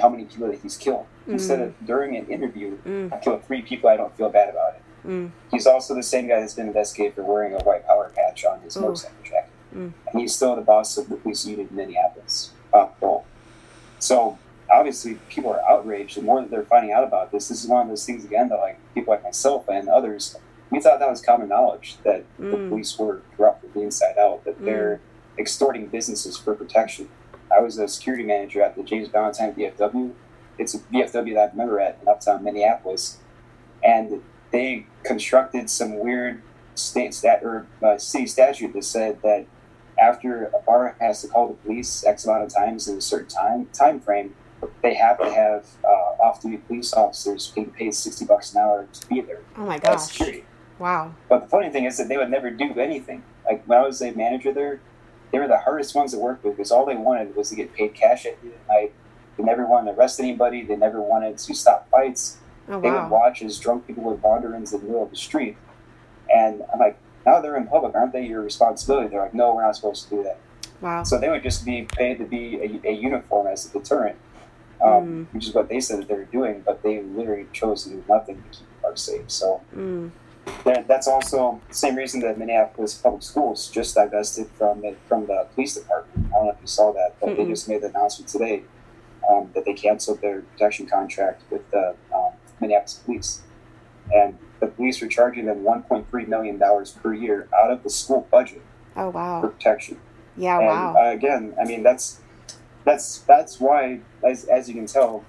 how many people that he's killed. Mm. Instead of during an interview, mm. I killed three people. I don't feel bad about it. Mm. He's also the same guy that's been investigated for wearing a white power patch on his Ooh. motorcycle jacket, mm. and he's still the boss of the police union in Minneapolis. Bob Kroll. So obviously people are outraged. The more that they're finding out about this, this is one of those things again that like people like myself and others, we thought that was common knowledge that the Mm. police were corrupt from the inside out, that they're extorting businesses for protection. I was a security manager at the James Ballentine VFW. It's a VFW that I remember at in Uptown Minneapolis, and they constructed some weird state stat or uh, city statute that said that after a bar has to call the police X amount of times in a certain time time frame, they have to have uh, off-duty police officers being paid sixty bucks an hour to be there. Oh my gosh. security. Wow. But the funny thing is that they would never do anything. Like when I was a manager there, they were the hardest ones to work with because all they wanted was to get paid cash at the end of the night. They never wanted to arrest anybody. They never wanted to stop fights. Oh They would watch as drunk people would wander into the middle of the street. And I'm like, now they're in public. Aren't they your responsibility? They're like, no, we're not supposed to do that. Wow. So they would just be paid to be a, a uniform as a deterrent, um, which is what they said that they were doing, but they literally chose to do nothing to keep the park safe. So Mm. That, that's also the same reason that Minneapolis public schools just divested from it from the police department. I don't know if you saw that, but they Mm-mm. just made the announcement today um, that they canceled their protection contract with the um, Minneapolis police, and the police were charging them 1.3 million dollars per year out of the school budget Oh for wow. protection. Yeah. and Wow. uh, again, I mean that's that's that's why, as, as you can tell,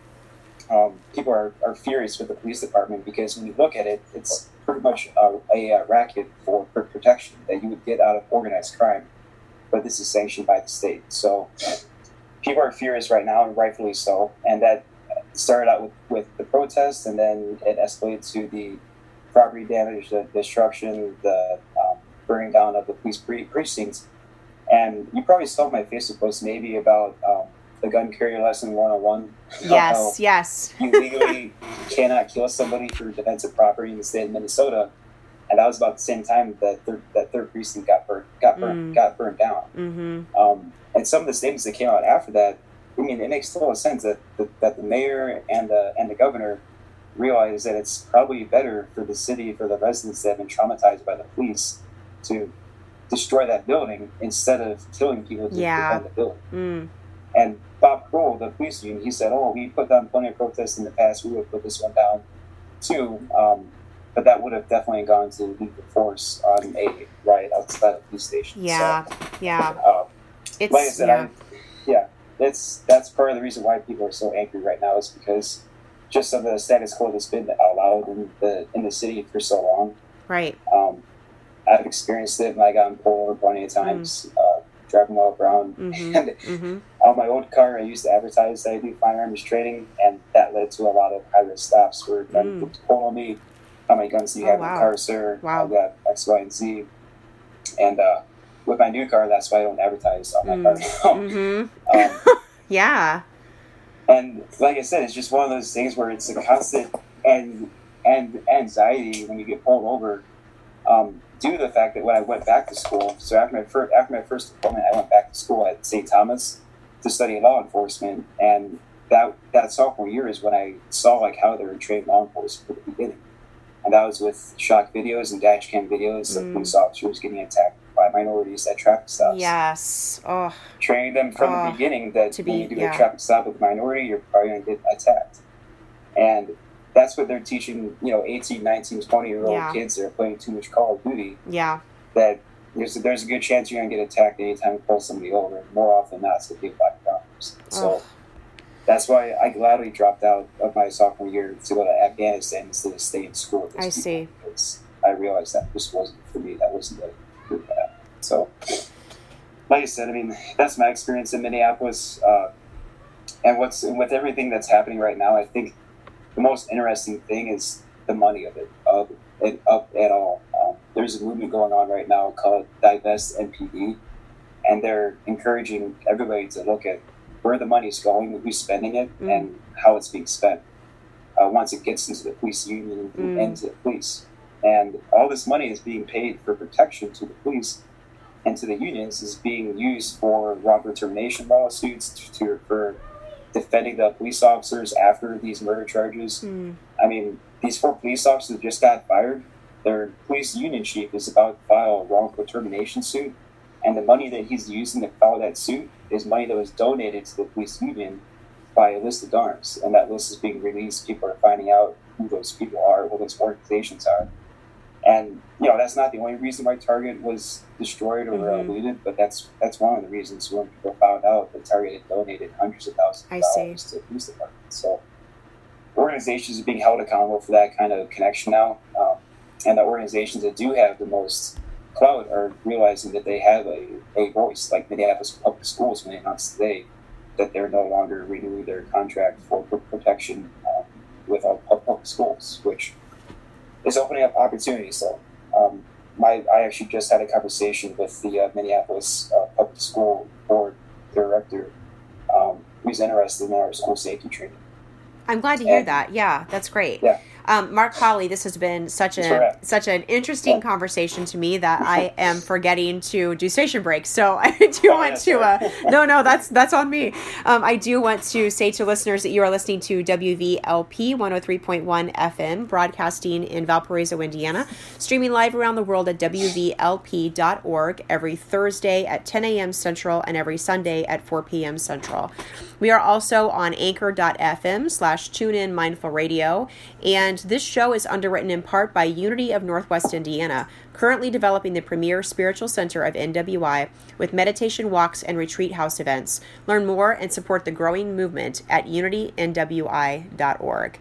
um, people are, are furious with the police department because when you look at it, it's pretty much a, a, racket for, for protection that you would get out of organized crime, but this is sanctioned by the state. So people are furious right now, and rightfully so. And that started out with, with the protest, and then it escalated to the property damage, the destruction, the um, burning down of the police pre- precincts. And you probably saw my Facebook post maybe about um, the gun carrier lesson 101. yes. Yes. you legally cannot kill somebody for defensive property in the state of Minnesota. And that was about the same time that third, that third precinct got burned, got burned, Mm. got burned down. Mm-hmm. Um, and some of the statements that came out after that, I mean, it makes total sense that the, that the mayor and the and the governor realize that it's probably better for the city, for the residents that have been traumatized by the police, to destroy that building instead of killing people to Yeah. defend the building. Mm. And Bob Kroll, the police union, he said, "Oh, we put down plenty of protests in the past. We would have put this one down too." Um, but that would have definitely gone to lethal force on a riot outside of the police station. Yeah. Yeah. Um, It's like I said, yeah. I, yeah, that's that's part of the reason why people are so angry right now is because just of the status quo that's been allowed in the in the city for so long. right. Um, I've experienced it, and I got pulled over plenty of times uh, driving while brown. Mm-hmm. And Mm-hmm. On my old car, I used to advertise that I do firearms training, and that led to a lot of high risk stops where Mm. mm. pull on me. How many guns do you Oh, have wow. in the car, sir? Wow. I've got X, Y, and Z. And uh, with my new car, that's why I don't advertise on my Mm. car now. Mm-hmm. um, Yeah. and like I said, it's just one of those things where it's a constant and and anxiety when you get pulled over. Um, due to the fact that when I went back to school, so after my first after my first deployment, I went back to school at St. Thomas to study law enforcement, and that that sophomore year is when I saw like how they were trained law enforcement at the beginning, and that was with shock videos and dash cam videos of Mm. police officers getting attacked by minorities at traffic stops Yes. Oh. training them from Oh, the beginning that to when be- you do yeah. a traffic stop with a minority, you're probably going to get attacked. And that's what they're teaching, you know, 18, 19, 20 year old Yeah. kids that are playing too much Call of Duty Yeah. that there's a, there's a good chance you're going to get attacked anytime you pull somebody over. More often than not, it's to be a black. So Ugh. that's why I gladly dropped out of my sophomore year to go to Afghanistan instead of stay in school. I people, see. Because I realized that this wasn't for me. That wasn't the good path. So, like I said, I mean, that's my experience in Minneapolis. Uh, and what's and with everything that's happening right now, I think the most interesting thing is the money of it, of it, of it all. Um, there's a movement going on right now called Divest MPD, and they're encouraging everybody to look at where the money is going, who's spending it, Mm. and how it's being spent. Uh, once it gets into the police union and Mm. into the police, and all this money is being paid for protection to the police and to the unions is being used for wrongful termination lawsuits to, to for defending the police officers after these murder charges. Mm. I mean, these four police officers just got fired. Their police union chief is about to file a wrongful termination suit And the money that he's using to file that suit is money that was donated to the police union by a list of arms. And that list is being released. People are finding out who those people are, what those organizations are. And you know that's not the only reason why Target was destroyed or mm-hmm. looted, but that's that's one of the reasons when people found out that Target had donated hundreds of thousands of dollars to the police department. So organizations are being held accountable for that kind of connection now, um, and the organizations that do have the most clout are realizing that they have a, a voice, like Minneapolis Public Schools when they announced today that they're no longer renewing their contract for protection um, with our public schools, which is opening up opportunities. So, um, my I actually just had a conversation with the uh, Minneapolis uh, Public School Board director, um, who's interested in our school safety training. I'm glad to hear and, that. Yeah, that's great. Yeah. Um, Marc Holley, this has been such a such an interesting conversation to me that I am forgetting to do station breaks. So I do oh, want to. Uh, no, no, that's that's on me. Um, I do want to say to listeners that you are listening to WVLP 103.1 FM, broadcasting in Valparaiso, Indiana, streaming live around the world at WVLP.org every Thursday at 10 a.m. Central and every Sunday at 4 p.m. Central. We are also on Anchor.fm slash TuneIn Mindful Radio and and this show is underwritten in part by Unity of Northwest Indiana, currently developing the premier spiritual center of NWI with meditation walks and retreat house events. Learn more and support the growing movement at unitynwi.org.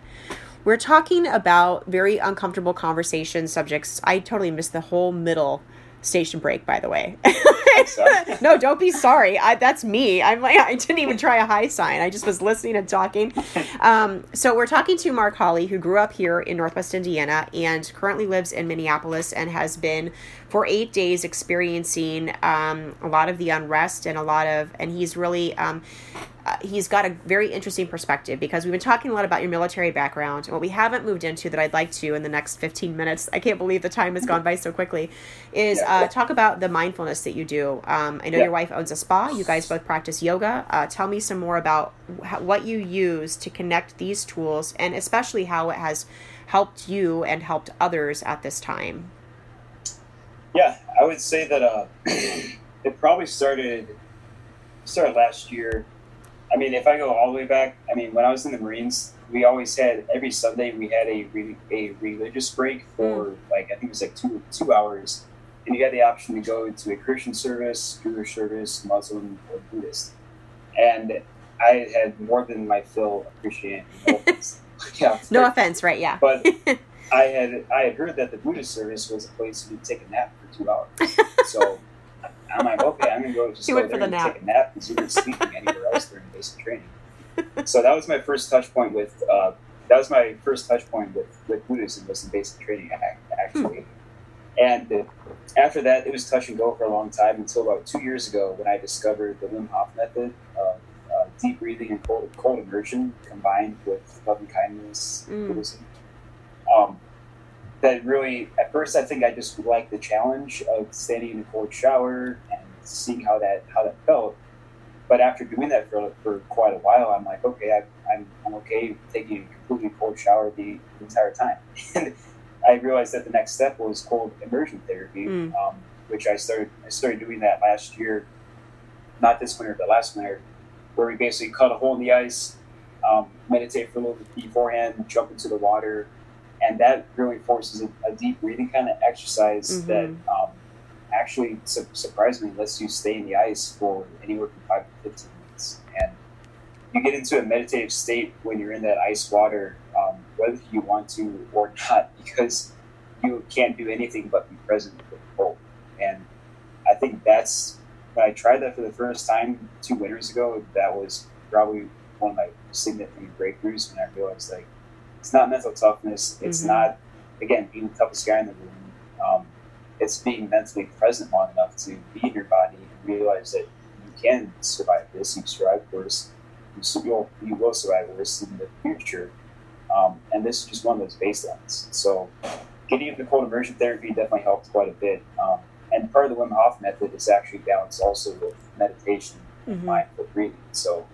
We're talking about very uncomfortable conversation subjects. I totally missed the whole middle station break, by the way. no, don't be sorry. I, that's me. I'm like, I didn't even try a high sign. I just was listening and talking. Um, so we're talking to Marc Holley, who grew up here in Northwest Indiana and currently lives in Minneapolis and has been for eight days experiencing um, a lot of the unrest and a lot of, and he's really um, uh, he's got a very interesting perspective because we've been talking a lot about your military background. And what we haven't moved into that I'd like to in the next 15 minutes, I can't believe the time has gone by so quickly, is uh, talk about the mindfulness that you do. Um, I know yeah. your wife owns a spa. You guys both practice yoga. Uh, tell me some more about wh- what you use to connect these tools and especially how it has helped you and helped others at this time. Yeah, I would say that uh, it probably started started last year I mean, if I go all the way back, I mean, when I was in the Marines, we always had every Sunday we had a re- a religious break for mm. like I think it was like two two hours, and you had the option to go to a Christian service, Jewish service, Muslim, or Buddhist, and I had more than my fill of Christianity. No offense, yeah, no offense right? Yeah, but I had I had heard that the Buddhist service was a place you could take a nap for two hours, so. I'm like, okay, I'm gonna go just go there and nap. take a nap because you weren't sleeping anywhere else during basic training. so that was my first touch point with. Uh, that was my first touch point with, with Buddhism was in basic training actually. Hmm. And after that, it was touch and go for a long time until about two years ago when I discovered the Wim Hof method of uh, deep breathing and cold, cold immersion combined with loving kindness mm. Buddhism. Um, that really, at first, I think I just liked the challenge of standing in a cold shower and seeing how that how that felt. But after doing that for, for quite a while, I'm like, okay, I, I'm, I'm okay taking a completely cold shower the, the entire time. and I realized that the next step was cold immersion therapy, mm. um, which I started I started doing that last year, not this winter, but last winter, where we basically cut a hole in the ice, um, meditate for a little bit beforehand, jump into the water, and that really forces a, a deep breathing kind of exercise mm-hmm. that um, actually su- surprisingly lets you stay in the ice for anywhere from five to fifteen minutes, and you get into a meditative state when you're in that ice water, um, whether you want to or not, because you can't do anything but be present with the cold. And I think that's when I tried that for the first time two winters ago. That was probably one of my significant breakthroughs when I realized like it's not mental toughness. It's mm-hmm. not again being the toughest guy in the room. Um, it's being mentally present long enough to be in your body and realize that you can survive this. You survive worse. You will, you will survive worse in the future. Um, and this is just one of those baselines. So getting into cold immersion therapy definitely helped quite a bit. Um, and part of the Wim Hof method is actually balanced also with meditation and mm-hmm. mindful breathing. So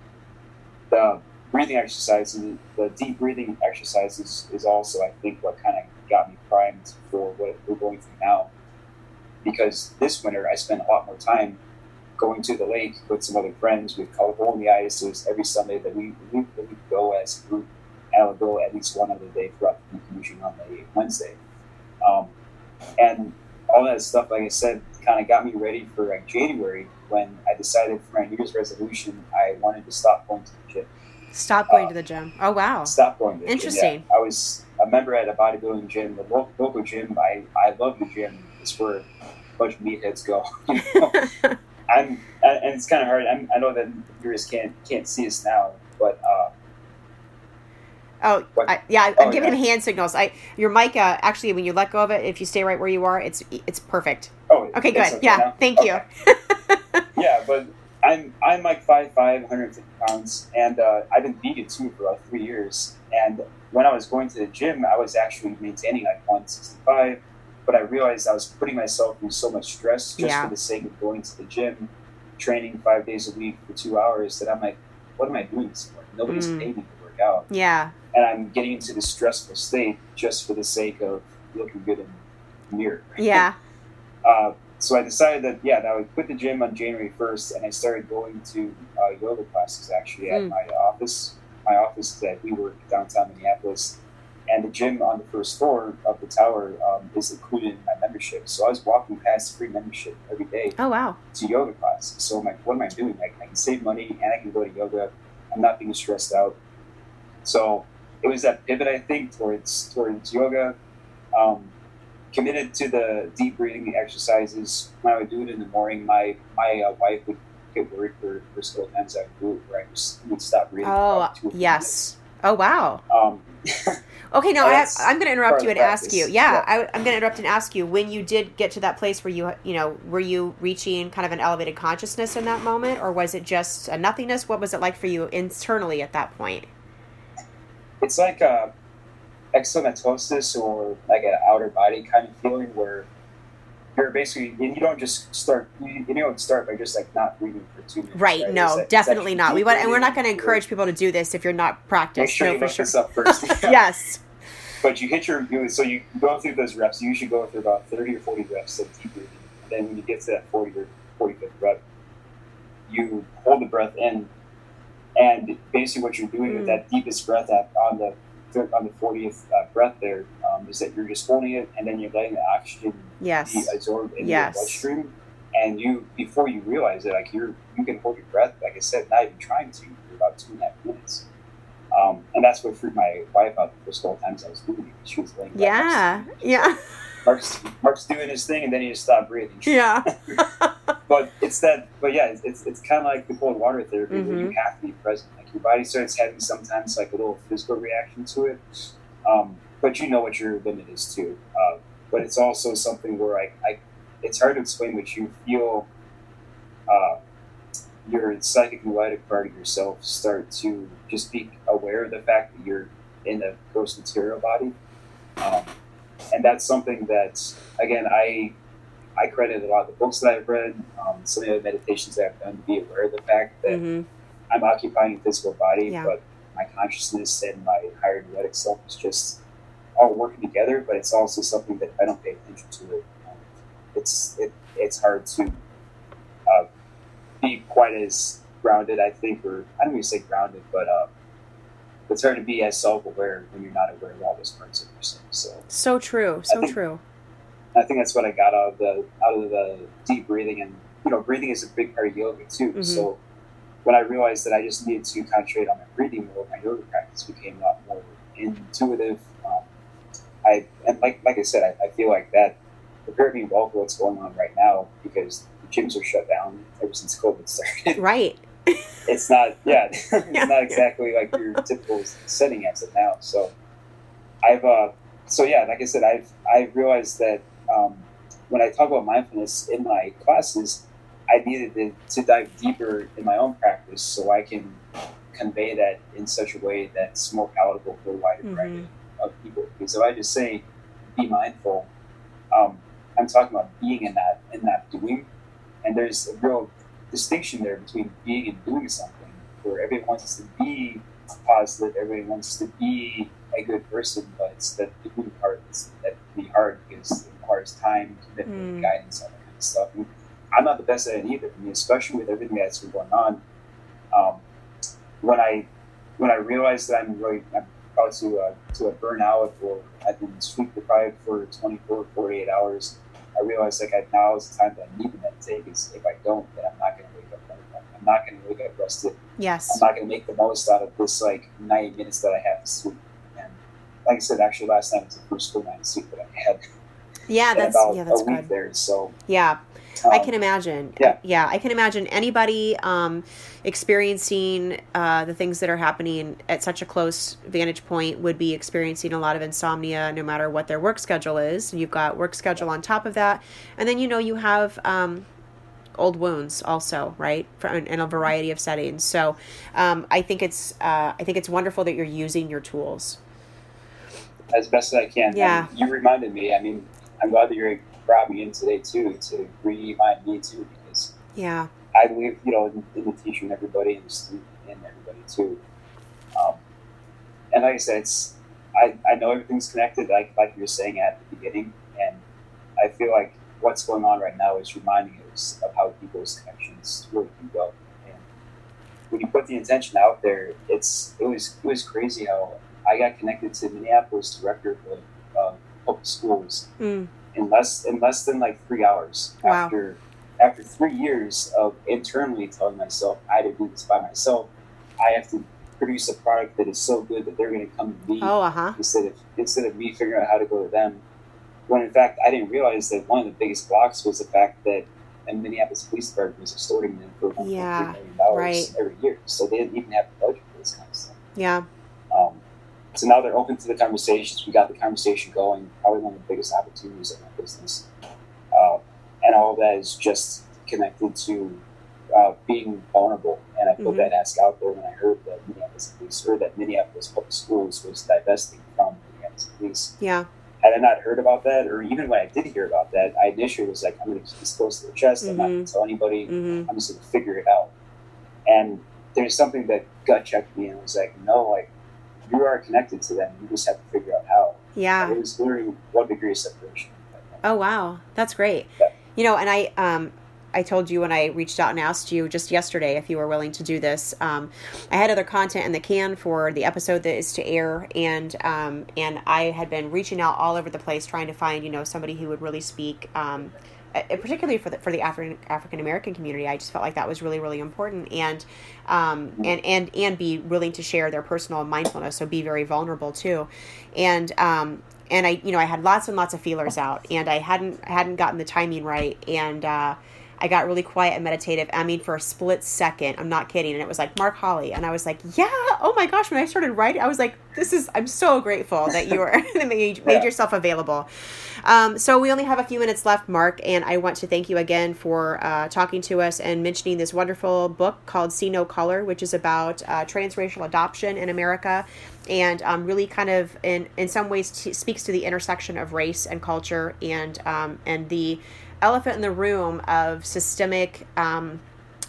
the breathing exercises, the deep breathing exercises is also, I think, what kind of got me primed for what we're going through now. because this winter I spent a lot more time going to the lake with some other friends. We'd call it on the ice. It was every Sunday that we we would go as a group, and I would go at least one other day throughout the week, on the Wednesday. Um, and all that stuff, like I said, kind of got me ready for like January when I decided for my New Year's resolution I wanted to stop going to the gym. Stop going uh, to the gym. Oh wow! Stop going to the Interesting. Gym. Yeah. I was a member at a bodybuilding gym, the local gym. I I love the gym. It's where a bunch of meatheads go. I'm, and it's kind of hard. I'm, i know that viewers can't can't see us now, but. Uh, Oh, I, yeah, I'm oh, giving yeah. hand signals. I your mic uh, actually when you let go of it, if you stay right where you are, it's it's perfect. Oh, okay, good. Okay yeah, now? thank okay. you. yeah, but I'm I'm like 5'5", 150 pounds, and uh, I've been vegan too for about three years. And when I was going to the gym, I was actually maintaining like 165 but I realized I was putting myself through so much stress just yeah. for the sake of going to the gym, training five days a week for two hours that I'm like, what am I doing this for? Nobody's mm. paying me to work out. Yeah. And I'm getting into this stressful state just for the sake of looking good in the mirror. Yeah. uh, so I decided that, yeah, that I would quit the gym on January 1st and I started going to uh, yoga classes actually at mm. my office. My office that we work downtown Minneapolis and the gym on the first floor of the tower um, is included in my membership. So I was walking past free membership every day. Oh wow! To yoga class. So I'm like, what am I doing? I, I can save money and I can go to yoga. I'm not being stressed out. So it was that pivot, I think, towards towards yoga. Um, committed to the deep breathing exercises. When I would do it in the morning, my my uh, wife would get worried for for slow times I would do it where I just would stop breathing. Oh yes. Oh wow. Um, Okay, now I am going to interrupt you and ask you. Yeah, yeah. I, am going to interrupt and ask you when you did get to that place where you, you know, were you reaching kind of an elevated consciousness in that moment, or was it just a nothingness? What was it like for you internally at that point? It's like a exomatosis or like an outer body kind of feeling where you're basically and you don't just start you, you don't start by just like not breathing for two minutes. Right? right? No, that, definitely not. We want and we're not going to encourage people to do this if you're not practiced. Make sure no, you for sure. this up first. yes. But you hit your you, so you go through those reps. You usually go through about thirty or forty reps of deep breathing. And then when you get to that forty or forty fifth rep, you hold the breath in, and basically what you're doing mm. with that deepest breath on the on the 40th uh, breath there um, is that you're just holding it and then you're letting the oxygen yes. be absorbed in yes. your bloodstream. And you, before you realize it, like you're, you can hold your breath, like I said, not even trying to, for about two and a half minutes. Um, and that's what freaked my wife out the first couple times I was doing it. She was laying Yeah, yeah. Marc's, Marc's doing his thing and then he just stopped breathing. Yeah. but it's that, but yeah, it's, it's, it's kind of like the cold water therapy mm-hmm. where you mm-hmm. have to be present Like your body starts having sometimes like a little physical reaction to it. Um, but you know what your limit is too. Uh, but it's also something where I, I, it's hard to explain, but you feel uh, your psychic and part of yourself start to just be aware of the fact that you're in a gross material body. And that's something that, again, I I credit a lot of the books that I've read, um, some of the meditations that I've done to be aware of the fact that mm-hmm. I'm occupying a physical body, yeah. but my consciousness and my higher energetic self is just all working together. But it's also something that I don't pay attention to it. Um, it's it, it's hard to uh, be quite as grounded. I think, or I don't even say grounded, but uh, it's hard to be as self-aware when you're not aware of all those parts of yourself. So so true, so I think, true. I think that's what I got out of the out of the deep breathing, and you know, breathing is a big part of yoga too. Mm-hmm. So when I realized that I just needed to concentrate on my breathing more, my yoga practice became a lot more intuitive. Um, I and like like I said, I, I, feel like that prepared me well for what's going on right now because the gyms are shut down ever since COVID started. Right. It's not yeah, it's yeah. not exactly like your typical setting as of now. So I've uh, so yeah, like I said, I've I've realized that um, when I talk about mindfulness in my classes I needed to, to dive deeper in my own practice so I can convey that in such a way that's more palatable for a wider mm-hmm. variety of people. Because if I just say, be mindful, um, I'm talking about being in that in that doing, and there's a real distinction there between being and doing something. Where everyone wants to be positive, everyone wants to be a good person, but it's the doing part that's, that can be hard because it requires time, commitment, mm. guidance, all that kind of stuff. And I'm not the best at it either. I mean, especially with everything that's been going on. Um, when I when I realized that I'm really I'm about to uh, to a burnout or I've been sleep deprived for 24, 48 hours, I realized like I, now is the time that I need to meditate. Because if I don't, then I'm not going to wake up. I'm not going to wake up rested. Yes. I'm not going to make the most out of this like 90 minutes that I have to sleep. And like I said, actually last night was the first full night of sleep that I had. Yeah, that's yeah, that's good. There, so yeah, um, I can imagine. Yeah. yeah, I can imagine anybody um, experiencing uh, the things that are happening at such a close vantage point would be experiencing a lot of insomnia, no matter what their work schedule is. You've got work schedule on top of that, and then you know you have. Um, old wounds also right in a variety of settings so um, i think it's uh, i think it's wonderful that you're using your tools as best as i can yeah and you reminded me i mean i'm glad that you're brought me in today too to remind me too because yeah I believe you know in, in the teacher and everybody and the student and everybody too. Um, and like I said, it's I, I know everything's connected like like you were saying at the beginning, and I feel like what's going on right now is reminding us of how deep those connections really can go. And when you put the intention out there, it's it was it was crazy how I got connected to Minneapolis director of uh, public schools. Mm in less in less than like three hours wow. after after three years of internally telling myself I had to do this by myself. I have to produce a product that is so good that they're going to come to me oh, uh-huh. instead of instead of me figuring out how to go to them. When in fact I didn't realize that one of the biggest blocks was the fact that the Minneapolis Police Department was extorting them for $1.3 yeah, million dollars right. every year, so they didn't even have the budget for this kind of stuff. Yeah. Um, so now they're open to the conversations. We got the conversation going. Probably one of the biggest opportunities in my business, uh, and all that is just connected to uh, being vulnerable. And I put mm-hmm. that ask out there when I heard that Minneapolis police or that Minneapolis public schools was divesting from Minneapolis police. Yeah. Had I not heard about that, or even when I did hear about that, I initially was like, I'm going to keep this close to the chest. Mm-hmm. I'm not going to mm-hmm. tell anybody. Mm-hmm. I'm just going to figure it out. And there's something that gut checked me and was like, no, like you are connected to them. You just have to figure out how. Yeah. it was literally one degree of separation. Oh wow, that's great. Yeah. You know, and I um I told you when I reached out and asked you just yesterday if you were willing to do this. Um, I had other content in the can for the episode that is to air, and um, and I had been reaching out all over the place trying to find you know somebody who would really speak. Um, particularly for the for the African African American community, I just felt like that was really really important, and um, and and and be willing to share their personal mindfulness, so be very vulnerable too, and um, and I you know I had lots and lots of feelers out, and I hadn't hadn't gotten the timing right, and uh, I got really quiet and meditative. I mean, for a split second, I'm not kidding. And it was like Marc Holley, and I was like, yeah, oh my gosh. When I started writing, I was like, this is. I'm so grateful that you were made, made yourself available. Um, so we only have a few minutes left, Marc, and I want to thank you again for uh, talking to us and mentioning this wonderful book called See No Color, which is about uh, transracial adoption in America and um, really kind of in in some ways t- speaks to the intersection of race and culture and um, and the elephant in the room of systemic um,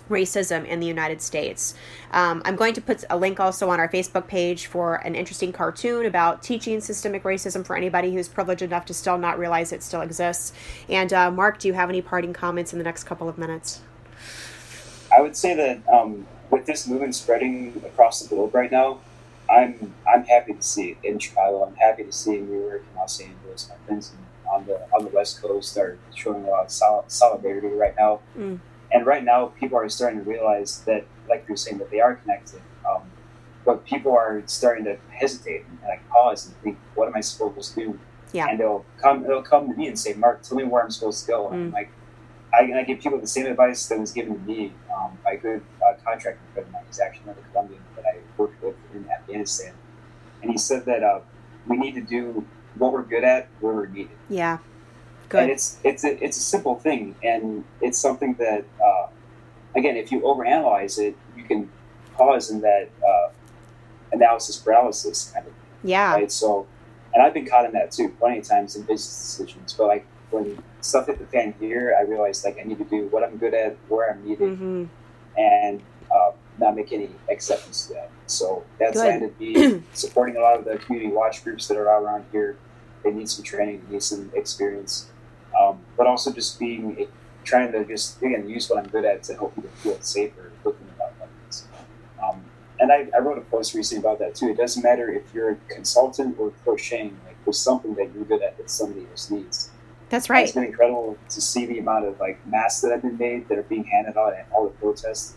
racism in the United States. Um, I'm going to put a link also on our Facebook page for an interesting cartoon about teaching systemic racism for anybody who's privileged enough to still not realize it still exists. And uh, Marc, do you have any parting comments in the next couple of minutes? I would say that um, with this movement spreading across the globe right now, I'm I'm happy to see it in Chicago. I'm happy to see in New York and Los Angeles. My friends in on the on the West Coast are showing a lot of sol- solidarity right now. Mm. And right now, people are starting to realize that, like you're saying, that they are connected. Um, but people are starting to hesitate and like pause and think, "What am I supposed to do?" Yeah. And they'll come, they'll come to me and say, "Marc, tell me where I'm supposed to go." Mm. And like, I, I, give people the same advice that was given to me um, by a good uh, contractor friend of mine. He's actually another Colombian that I worked with in Afghanistan, and he said that uh, we need to do what we're good at where we're needed. Yeah. Good. And it's it's a, it's a simple thing, and it's something that uh, again, if you overanalyze it, you can pause in that uh, analysis paralysis kind of thing. Yeah. Right. So, and I've been caught in that too, plenty of times in business decisions. But like when stuff hit the fan here, I realized like I need to do what I'm good at, where I'm needed, mm-hmm. and uh, not make any exceptions to that. So that's Good. landed me supporting a lot of the community watch groups that are around here. They need some training, they need some experience. but also just being trying to just again use what I'm good at to help people feel safer looking about weapons. Um, and I, I, wrote a post recently about that too. It doesn't matter if you're a consultant or crocheting; like there's something that you're good at that somebody else needs. That's right. And it's been incredible to see the amount of like masks that have been made that are being handed out at all the protests.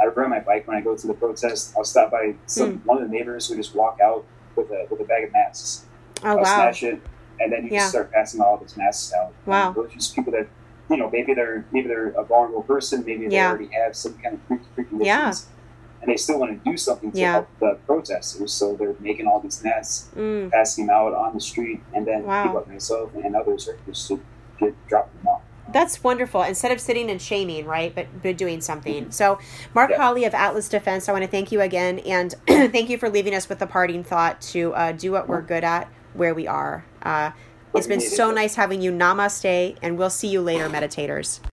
I ride my bike when I go to the protest. I'll stop by some mm. one of the neighbors who just walk out with a with a bag of masks. Oh wow! Smash it, and then you yeah. just start passing all these masks out. Wow! And those are just people that you know maybe they're maybe they're a vulnerable person, maybe they yeah. already have some kind of pre-conditions. Yeah and they still want to do something to yeah. help the protesters. So they're making all these masks, mm. passing them out on the street, and then wow. people like myself and others are just to get dropping them off. That's wonderful. Instead of sitting and shaming, right, but, but doing something. Mm-hmm. So, Marc yeah. Holley of Atlas Defense, I want to thank you again, and thank you for leaving us with the parting thought to uh, do what we're good at where we are. Uh, it's been so nice having you. Namaste, and we'll see you later, meditators.